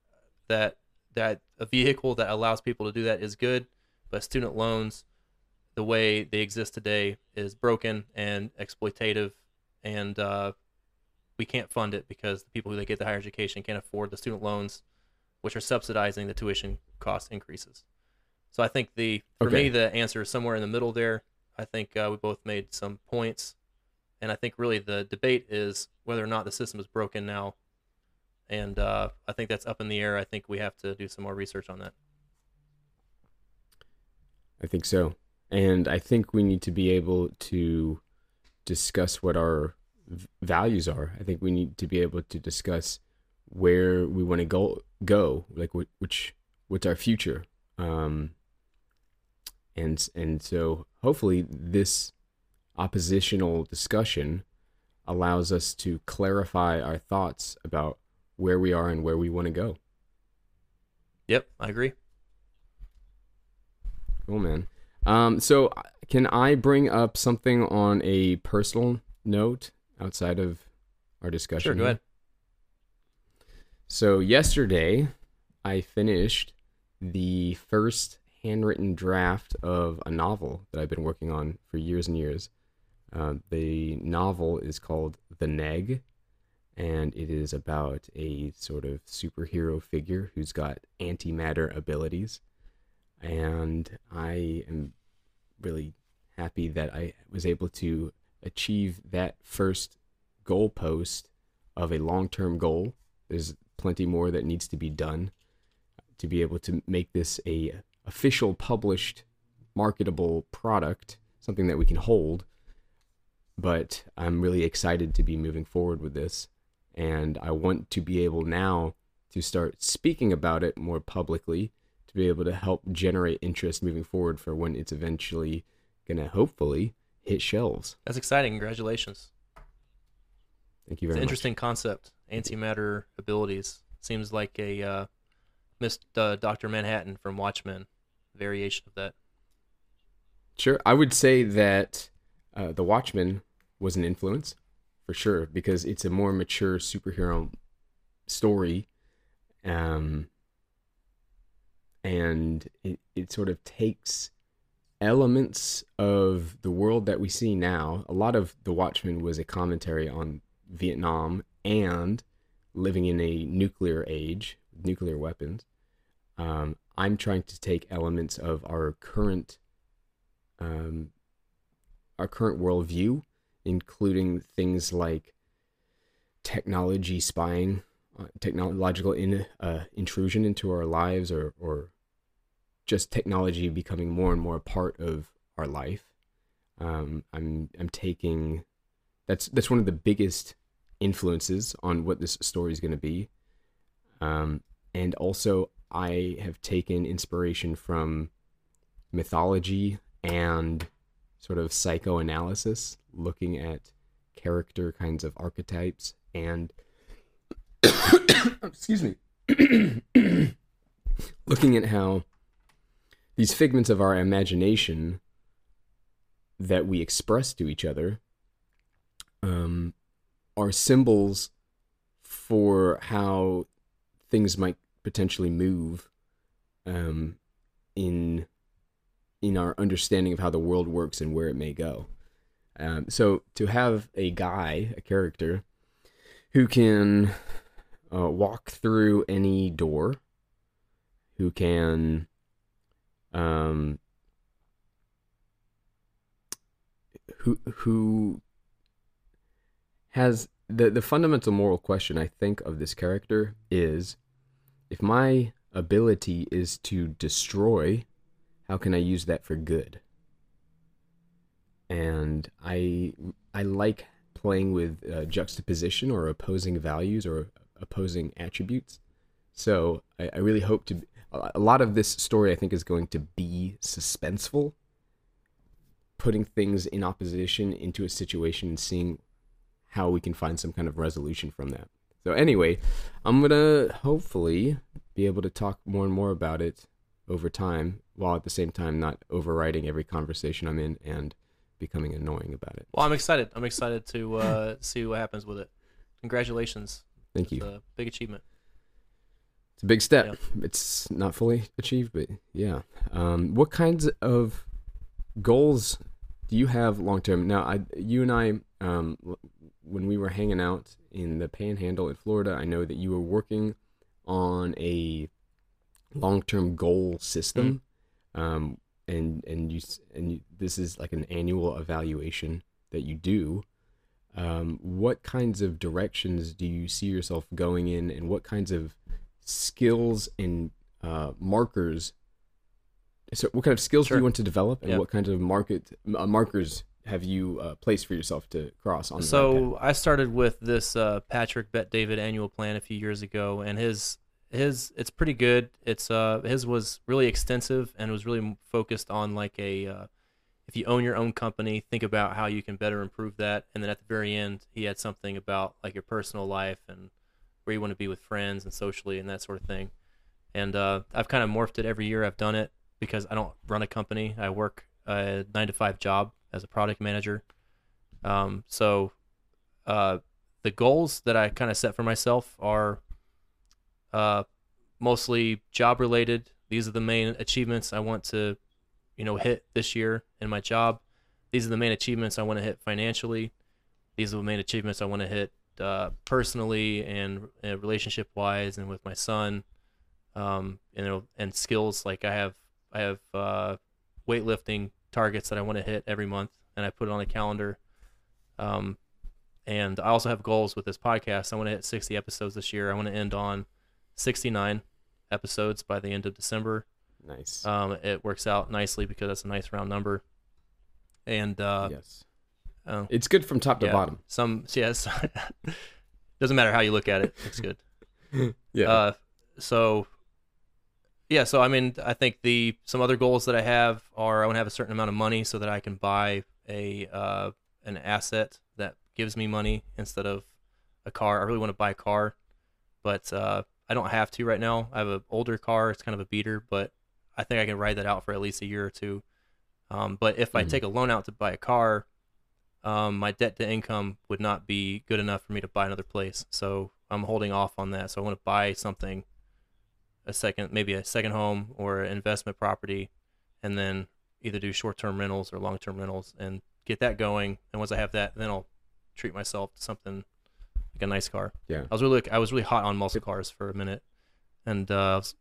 S1: that that a vehicle that allows people to do that is good, but student loans the way they exist today is broken and exploitative and uh, we can't fund it because the people who they get the higher education can't afford the student loans, which are subsidizing the tuition cost increases. So I think the for
S2: Okay.
S1: me the answer is somewhere in the middle there. I think uh, we both made some points, and I think really the debate is whether or not the system is broken now, and uh, I think that's up in the air. I think we have to do some more research on that.
S2: I think so. And I think we need to be able to discuss what our v- values are. I think we need to be able to discuss where we want to go go like which what's our future. Um and and so hopefully this oppositional discussion allows us to clarify our thoughts about where we are and where we want to go.
S1: Yep, I agree.
S2: Cool, man. Um, so can I bring up something on a personal note outside of our discussion?
S1: Sure, go ahead.
S2: So yesterday, I finished the first handwritten draft of a novel that I've been working on for years and years. Uh, the novel is called The Neg, and it is about a sort of superhero figure who's got antimatter abilities. And I am really happy that I was able to achieve that first goalpost of a long term goal. There's plenty more that needs to be done to be able to make this a official published marketable product, something that we can hold. But I'm really excited to be moving forward with this and I want to be able now to start speaking about it more publicly to be able to help generate interest moving forward for when it's eventually going to hopefully hit shelves.
S1: That's exciting. Congratulations.
S2: Thank you
S1: It's
S2: very
S1: an
S2: much.
S1: interesting concept. Antimatter abilities seems like a uh, missed uh, Doctor Manhattan from Watchmen variation of that.
S2: Sure. I would say that uh, The Watchmen was an influence for sure because it's a more mature superhero story. Um, and it, it sort of takes elements of the world that we see now. A lot of The Watchmen was a commentary on Vietnam and living in a nuclear age, nuclear weapons. Um, I'm trying to take elements of our current um, our current worldview, including things like technology spying, uh, technological in, uh, intrusion into our lives, or or just technology becoming more and more a part of our life. Um, I'm I'm taking that's that's one of the biggest influences on what this story is going to be, um, and also I have taken inspiration from mythology and sort of psychoanalysis, looking at character kinds of archetypes and excuse me, looking at how these figments of our imagination that we express to each other um, are symbols for how things might potentially move um, in in our understanding of how the world works and where it may go. Um, so to have a guy, a character, who can uh, walk through any door, who can um, who who has the the fundamental moral question I think of this character is if my ability is to destroy, how can I use that for good? And I I like playing with uh, juxtaposition or opposing values or opposing attributes. So I, I really hope to. A lot of this story, I think, is going to be suspenseful, putting things in opposition into a situation and seeing how we can find some kind of resolution from that. So anyway, I'm gonna hopefully be able to talk more and more about it over time, while at the same time not overriding every conversation I'm in and becoming annoying about it.
S1: Well, I'm excited. I'm excited to uh, see what happens with it. Congratulations.
S2: Thank
S1: It's
S2: you.
S1: a big achievement.
S2: It's a big step.
S1: Yeah.
S2: It's not fully achieved, but yeah. Um, what kinds of goals do you have long term? Now, I, you and I, um, when we were hanging out in the Panhandle in Florida, I know that you were working on a long term goal system, um, and and you and you, this is like an annual evaluation that you do. Um, what kinds of directions do you see yourself going in, and what kinds of skills and uh, markers. So, what kind of skills do you want to develop, and
S1: Yeah.
S2: what kind of market uh, markers have you uh, placed for yourself to cross on? the right path?
S1: So I started with this uh, Patrick Bet David annual plan a few years ago, and his his it's pretty good. It's uh his was really extensive and was really focused on like a uh, if you own your own company, think about how you can better improve that. And then at the very end, he had something about like your personal life and where you want to be with friends and socially and that sort of thing. And uh, I've kind of morphed it every year. I've done it because I don't run a company. I work a nine to five job as a product manager. Um, so uh, the goals that I kind of set for myself are uh, mostly job related. These are the main achievements I want to, you know, hit this year in my job. These are the main achievements I want to hit financially. These are the main achievements I want to hit uh, personally and uh, relationship wise, and with my son. Um, you know, and skills like I have, I have uh, weightlifting targets that I want to hit every month, and I put it on a calendar. Um, and I also have goals with this podcast. I want to hit 60 episodes this year. I want to end on 69 episodes by the end of December.
S2: nice.
S1: Um, it works out nicely because that's a nice round number. And uh,
S2: yes,
S1: oh,
S2: it's good from top to
S1: yeah,
S2: bottom.
S1: some yes, doesn't matter how you look at it. It's good.
S2: Yeah,
S1: Uh, so yeah, so I mean, I think the some other goals that I have are I want to have a certain amount of money so that I can buy a uh, an asset that gives me money instead of a car. I really want to buy a car, but uh, I don't have to right now. I have an older car; it's kind of a beater, but I think I can ride that out for at least a year or two. Um, but if I
S2: Mhm.
S1: take a loan out to buy a car, um, my debt to income would not be good enough for me to buy another place. So I'm holding off on that. So I want to buy something, a second, maybe a second home or an investment property, and then either do short term rentals or long term rentals and get that going. And once I have that, then I'll treat myself to something like a nice car.
S2: Yeah.
S1: I was really, I was really hot on muscle cars for a minute, and uh, I was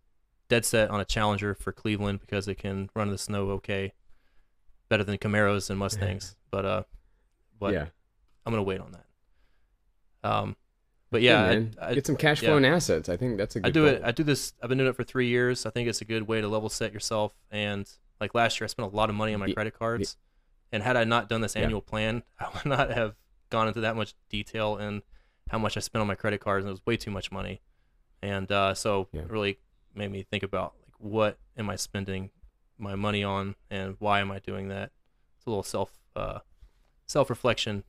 S1: dead set on a Challenger for Cleveland because it can run in the snow okay, better than Camaros and Mustangs. but uh, but
S2: yeah.
S1: I'm gonna wait on that. Um, but yeah, I-
S2: man.
S1: I,
S2: get some cash flow and assets. I think that's a good.
S1: I do it. I do this. I've been doing it for three years. I think it's a good way to level set yourself. And like last year, I spent a lot of money on my credit cards. And had I not done this annual plan, I would not have gone into that much detail in how much I spent on my credit cards. And it was way too much money. And uh, so it really made me think about like what am I spending my money on and why am I doing that? It's a little self uh, self reflection,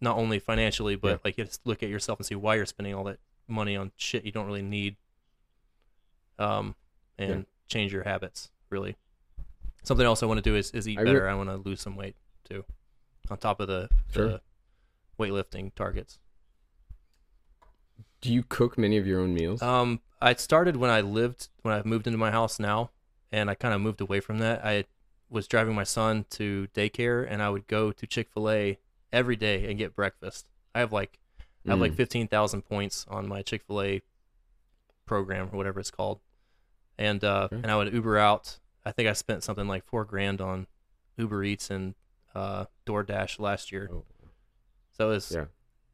S1: not only financially, but
S2: Yeah.
S1: like you have to look at yourself and see why you're spending all that money on shit you don't really need. Um, and
S2: Yeah.
S1: change your habits really. Something else I want to do is, is eat
S2: I re-
S1: better. I want to lose some weight too, on top of the,
S2: Sure.
S1: the weightlifting targets.
S2: Do you cook many of your own meals?
S1: Um, I started when I lived when I moved into my house now, and I kind of moved away from that. I was driving my son to daycare, and I would go to Chick Fil A every day and get breakfast. I have like I have like
S2: Mm.
S1: fifteen thousand points on my Chick Fil A program or whatever it's called, and uh,
S2: Okay.
S1: and I would Uber out. I think I spent something like four grand on Uber Eats and uh, DoorDash last year.
S2: Oh.
S1: So it was
S2: Yeah.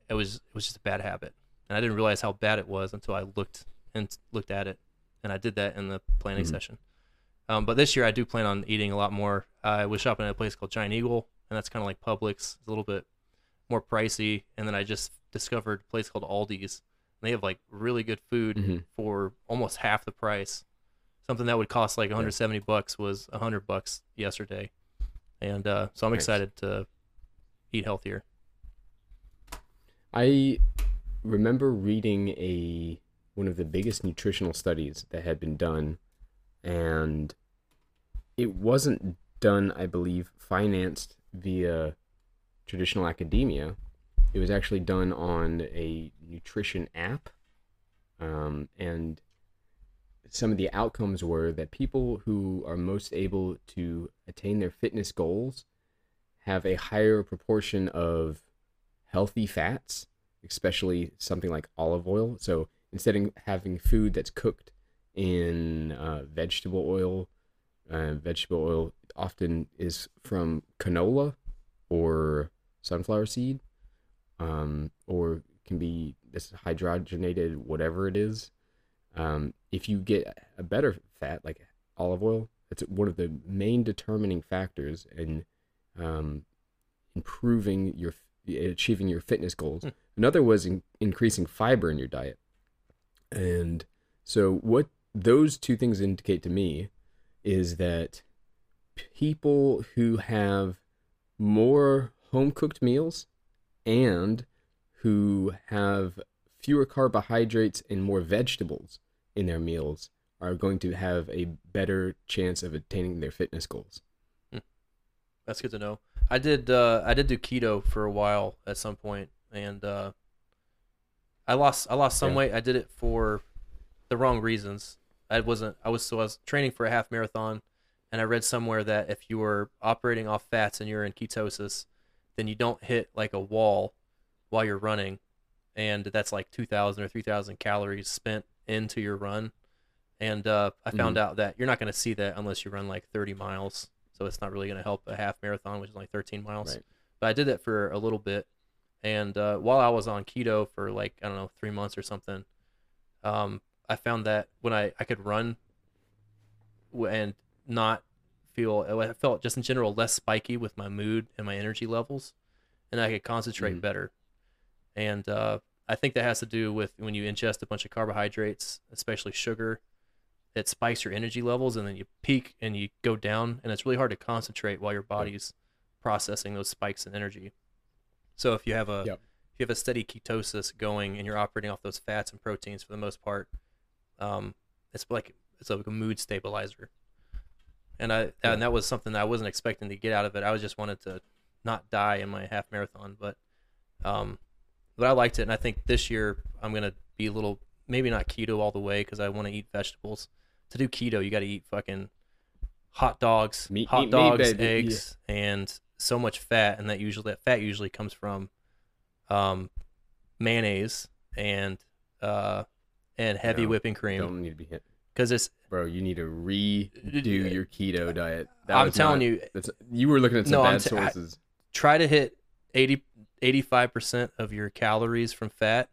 S1: it was it was just a bad habit, and I didn't realize how bad it was until I looked and looked at it. and I did that in the planning
S2: Mhm.
S1: session. Um, but this year I do plan on eating a lot more. I was shopping at a place called Giant Eagle, and that's kind of like Publix. It's a little bit more pricey. And then I just discovered a place called Aldi's. And they have like really good food
S2: Mhm.
S1: for almost half the price. Something that would cost like 170 bucks was 100 bucks yesterday. And uh, so I'm
S2: Nice.
S1: excited to eat healthier.
S2: I remember reading a one of the biggest nutritional studies that had been done, and it wasn't done, I believe, financed via traditional academia. It was actually done on a nutrition app, um, and some of the outcomes were that people who are most able to attain their fitness goals have a higher proportion of healthy fats, especially something like olive oil. So instead of having food that's cooked in uh, vegetable oil, uh, vegetable oil often is from canola or sunflower seed, um, or can be this hydrogenated whatever it is. Um, if you get a better fat like olive oil, it's one of the main determining factors in um, improving your achieving your fitness goals.
S1: Hmm.
S2: Another was in, increasing fiber in your diet. And so what those two things indicate to me is that people who have more home cooked meals and who have fewer carbohydrates and more vegetables in their meals are going to have a better chance of attaining their fitness goals.
S1: That's good to know. I did uh, I did do keto for a while at some point, and uh, I lost I lost some
S2: Yeah.
S1: weight. I did it for the wrong reasons. I wasn't I was so I was training for a half marathon, and I read somewhere that if you were operating off fats and you're in ketosis, then you don't hit like a wall while you're running, and that's like two thousand or three thousand calories spent into your run. And uh, I found out that you're not going to see that unless you run like 30 miles. So it's not really going to help a half marathon, which is only 13 miles.
S2: Right.
S1: But I did that for a little bit. And uh, while I was on keto for like, I don't know, three months or something, um, I found that when I, I could run and not feel, I felt just in general less spiky with my mood and my energy levels. And I could concentrate
S2: Mhm.
S1: better. And uh, I think that has to do with when you ingest a bunch of carbohydrates, especially sugar, it spikes your energy levels and then you peak and you go down and it's really hard to concentrate while your body's processing those spikes in energy. So if you have a
S2: Yep.
S1: if you have a steady ketosis going and you're operating off those fats and proteins for the most part, um, it's like it's like a mood stabilizer. And I
S2: Yeah.
S1: and that was something that I wasn't expecting to get out of it. I was just wanted to not die in my half marathon, but um, but I liked it, and I think this year I'm gonna be a little maybe not keto all the way because I want to eat vegetables. To do keto, you got to eat fucking hot dogs,
S2: Meat-
S1: hot
S2: meat- meat,
S1: dogs,
S2: baby, yeah.
S1: eggs, and so much fat, and that usually that fat usually comes from um, mayonnaise and uh, and heavy
S2: No,
S1: whipping cream
S2: Don't need to be hit.
S1: because it's.
S2: Bro, you need to redo uh, your keto diet. That
S1: I'm
S2: was
S1: telling
S2: not-
S1: you,
S2: that's, you were looking at some
S1: No, I'm
S2: bad
S1: t- I-
S2: sources.
S1: try to hit 80 85% of your calories from fat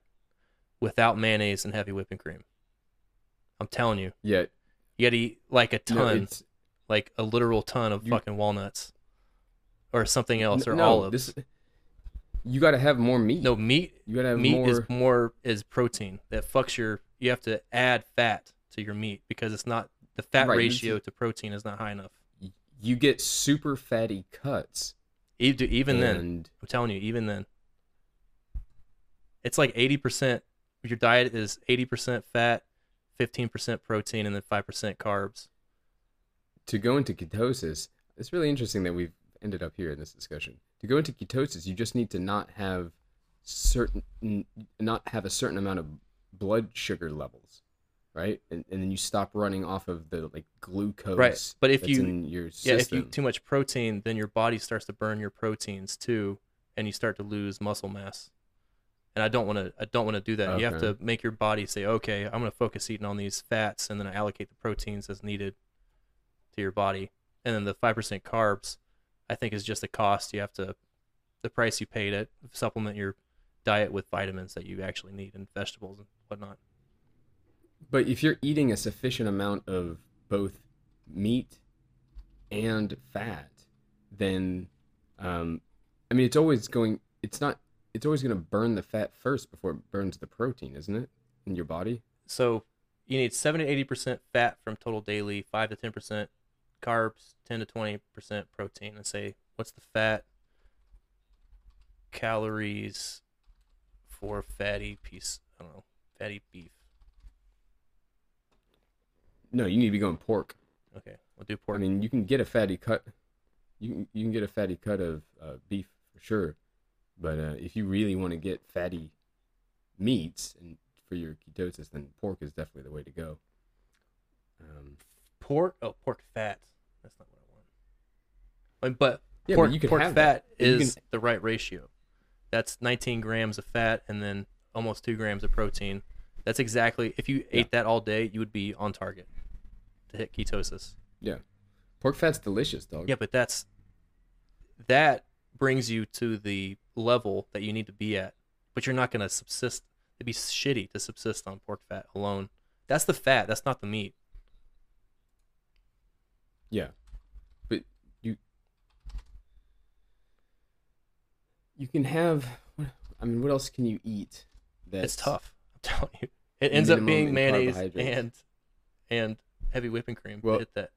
S1: without mayonnaise and heavy whipping cream. I'm telling you,
S2: yeah,
S1: you got to eat like a
S2: no,
S1: ton,
S2: it's-
S1: like a literal ton of
S2: You-
S1: fucking walnuts or something else or
S2: no,
S1: olives.
S2: This, you got to have more meat.
S1: no, meat
S2: you got to have
S1: meat
S2: more.
S1: is more is protein that fucks your you have to add fat to your meat because it's not the fat
S2: Right,
S1: ratio to protein is not high enough.
S2: you get super fatty cuts.
S1: Even, even then, I'm telling you, even then, it's like 80%. Your diet is 80% fat, 15% protein, and then 5% carbs.
S2: to go into ketosis, it's really interesting that we've ended up here in this discussion. To go into ketosis, you just need to not have certain, not have a certain amount of blood sugar levels, right? And, and then you stop running off of the like glucose.
S1: Right, but if you- Yeah, if you eat too much protein, then your body starts to burn your proteins too, and you start to lose muscle mass. And I don't want to. I don't want to do that. You have to make your body say, "Okay, I'm going to focus eating on these fats, and then I allocate the proteins as needed to your body." And then the five percent carbs, I think, is just the cost you have to, the price you pay to supplement your diet with vitamins that you actually need and vegetables and whatnot.
S2: But if you're eating a sufficient amount of both meat and fat, then um, I mean, it's always going. It's not. It's always going to burn the fat first before it burns the protein, isn't it? In your body.
S1: So you need 70 to 80% fat from total daily, 5 to 10% carbs, 10 to 20% protein. And say, what's the fat calories for fatty piece? I don't know, fatty beef.
S2: No, you need to be going pork.
S1: Okay, we'll do pork.
S2: I mean, you can get a fatty cut. You can, you can get a fatty cut of uh, beef for sure, but uh, if you really want to get fatty meats and for your ketosis, then pork is definitely the way to go. Um,
S1: pork? Oh, pork fat. That's not what I want. But
S2: yeah,
S1: pork,
S2: but you can
S1: pork
S2: have
S1: fat
S2: that.
S1: Is
S2: can-
S1: the right ratio. That's 19 grams of fat and then almost two grams of protein. That's exactly. If you ate that all day, you would be on target to hit ketosis.
S2: yeah, pork fat's delicious, dog.
S1: Yeah, but that's that brings you to the level that you need to be at. But you're not going to subsist. It'd be shitty to subsist on pork fat alone. That's the fat. That's not the meat.
S2: Yeah, but you you can have. I mean, what else can you eat? That's
S1: it's tough. I'm telling you. It ends up being mayonnaise and and heavy whipping cream.
S2: Well-
S1: Hit that.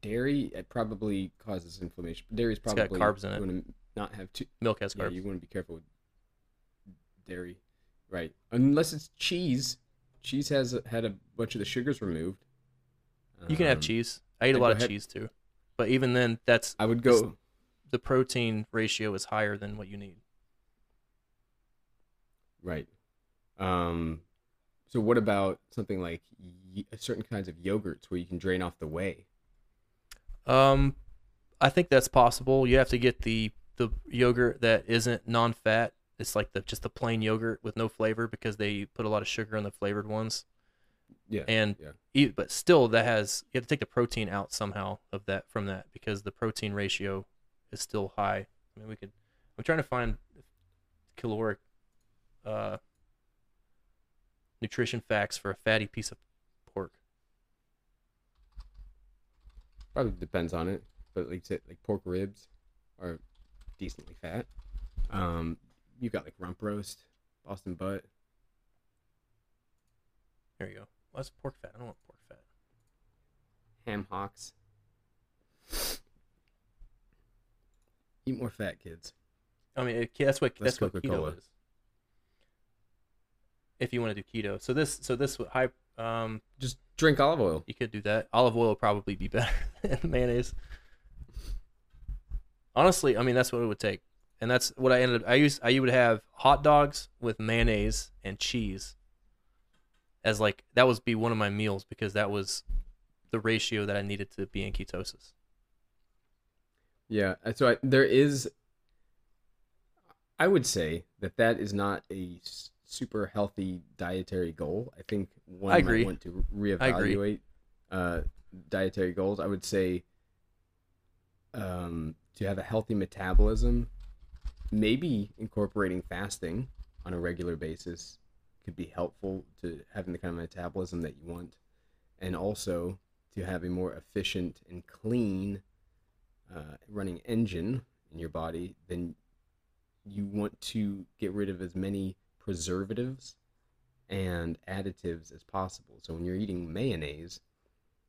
S2: Dairy it probably causes inflammation. Dairy's
S1: got
S2: probably
S1: carbs in it.
S2: going to not have too.
S1: Milk has carbs.
S2: Yeah, you want to be careful with dairy, right? Unless it's cheese. Cheese has had a bunch of the sugars removed.
S1: You can have
S2: Um,
S1: cheese. I eat a lot of
S2: ahead-
S1: cheese too. But even then, that's
S2: I would go.
S1: the protein ratio is higher than what you need.
S2: Right. Um, so what about something like y- certain kinds of yogurts where you can drain off the whey?
S1: Um, I think that's possible. You have to get the the yogurt that isn't non-fat. It's like the just the plain yogurt with no flavor because they put a lot of sugar in the flavored ones.
S2: Yeah.
S1: And
S2: yeah.
S1: but still, that has you have to take the protein out somehow of that from that because the protein ratio is still high. I mean, we could. I'm trying to find caloric uh, nutrition facts for a fatty piece of pork.
S2: Probably depends on it, but like say, like pork ribs are decently fat. Um, you got like rump roast, Boston butt.
S1: There you go. Well, that's pork fat. I don't want pork fat.
S2: ham hocks. Eat more fat, kids.
S1: I mean, it, that's what
S2: Less
S1: that's what keto
S2: Coca-Cola.
S1: is. If you want to do keto, so this so this high um
S2: Just drink olive oil.
S1: you could do that. Olive oil will probably be better than mayonnaise. Honestly, I mean that's what it would take, and that's what I ended. Up. I used I would have hot dogs with mayonnaise and cheese. As like that was be one of my meals because that was the ratio that I needed to be in ketosis.
S2: Yeah, so I, there is. I would say that that is not a super healthy dietary goal. I think one
S1: I agree.
S2: might want to reevaluate uh, dietary goals. I would say um, to have a healthy metabolism, maybe incorporating fasting on a regular basis could be helpful to having the kind of metabolism that you want, and also to have a more efficient and clean uh, running engine in your body, then you want to get rid of as many preservatives and additives as possible. So when you're eating mayonnaise,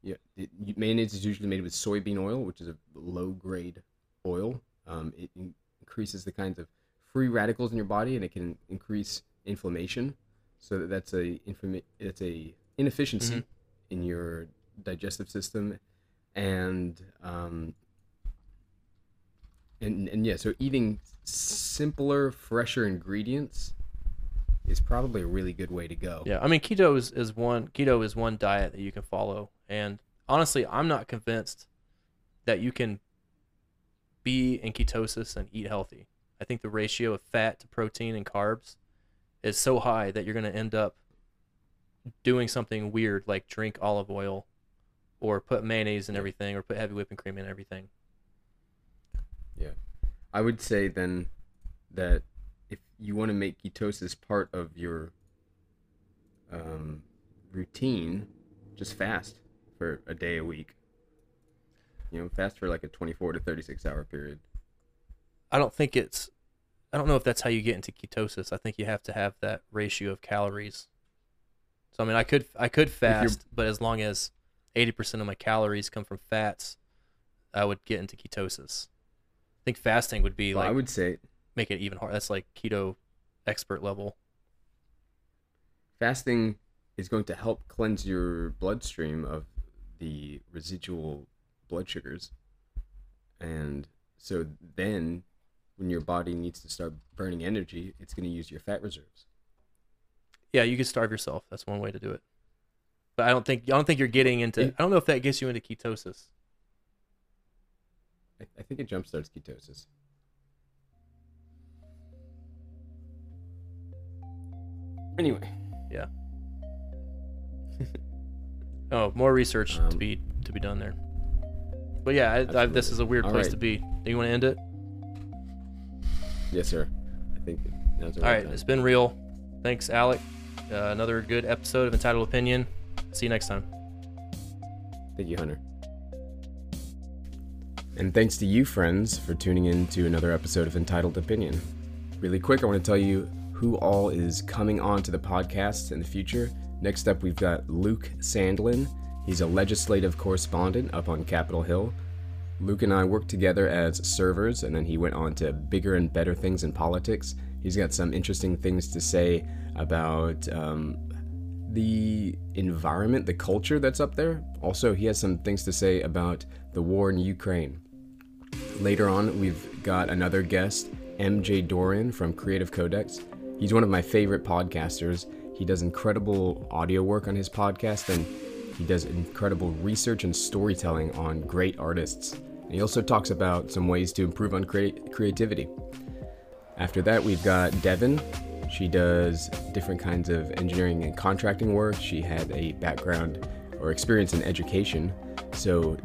S2: yeah, it, you- mayonnaise is usually made with soybean oil, which is a low grade oil. Um, it in- increases the kinds of free radicals in your body, and it can increase inflammation. So that that's a it's a inefficiency
S1: Mhm.
S2: in your digestive system, and um, and and yeah, so eating simpler, fresher ingredients is probably a really good way to go.
S1: Yeah, I mean keto is, is one keto is one diet that you can follow, and honestly, I'm not convinced that you can be in ketosis and eat healthy. I think the ratio of fat to protein and carbs is so high that you're going to end up doing something weird like drink olive oil or put mayonnaise in everything or put heavy whipping cream in everything. Yeah.
S2: I would say then that if you want to make ketosis part of your um, routine, just fast for a day a week. You know, fast for like a 24 to 36 hour period.
S1: I don't think it's. I don't know if that's how you get into ketosis. I think you have to have that ratio of calories. So I mean, I could I could fast, but as long as eighty percent of my calories come from fats, I would get into ketosis. I think fasting would be
S2: Well,
S1: like
S2: I would say
S1: make it even hard. That's like keto expert level.
S2: fasting is going to help cleanse your bloodstream of the residual blood sugars. And so then when your body needs to start burning energy, it's going to use your fat reserves.
S1: Yeah, you could starve yourself. That's one way to do it. But I don't think I don't think you're getting into. I don't know if that gets you into ketosis.
S2: I, I think it jumpstarts ketosis. Anyway,
S1: Yeah. oh, more research to
S2: Um,
S1: be to be done there. But yeah, I, I, this is a weird place
S2: right.
S1: to be. Do you want to end it?
S2: Yes, sir. I think the
S1: All
S2: right
S1: it's been real. Thanks, Alec. Uh, another good episode of Entitled Opinion. See you next time.
S2: Thank you, Hunter. And thanks to you, friends, for tuning in to another episode of Entitled Opinion. Really quick, I want to tell you who all is coming on to the podcast in the future. Next up, we've got Luke Sandlin. He's a legislative correspondent up on Capitol Hill. Luke and I worked together as servers, and then he went on to bigger and better things in politics. He's got some interesting things to say about um, the environment, the culture that's up there. Also, he has some things to say about the war in Ukraine. Later on, we've got another guest, MJ Doran from Creative Codex. He's one of my favorite podcasters. He does incredible audio work on his podcast and he does incredible research and storytelling on great artists. He also talks about some ways to improve on crea- creativity. After that, we've got Devin. She does different kinds of engineering and contracting work. She had a background or experience in education. So,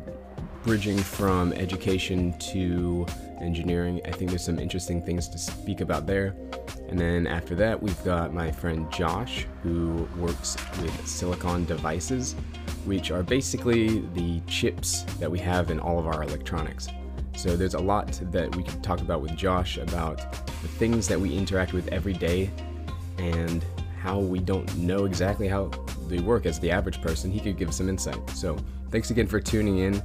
S2: bridging from education to engineering, I think there's some interesting things to speak about there. And then after that, we've got my friend Josh, who works with Silicon Devices, which are basically the chips that we have in all of our electronics. So there's a lot that we could talk about with Josh about the things that we interact with every day and how we don't know exactly how they work as the average person. He could give some insight. So thanks again for tuning in,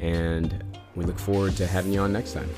S2: and we look forward to having you on next time.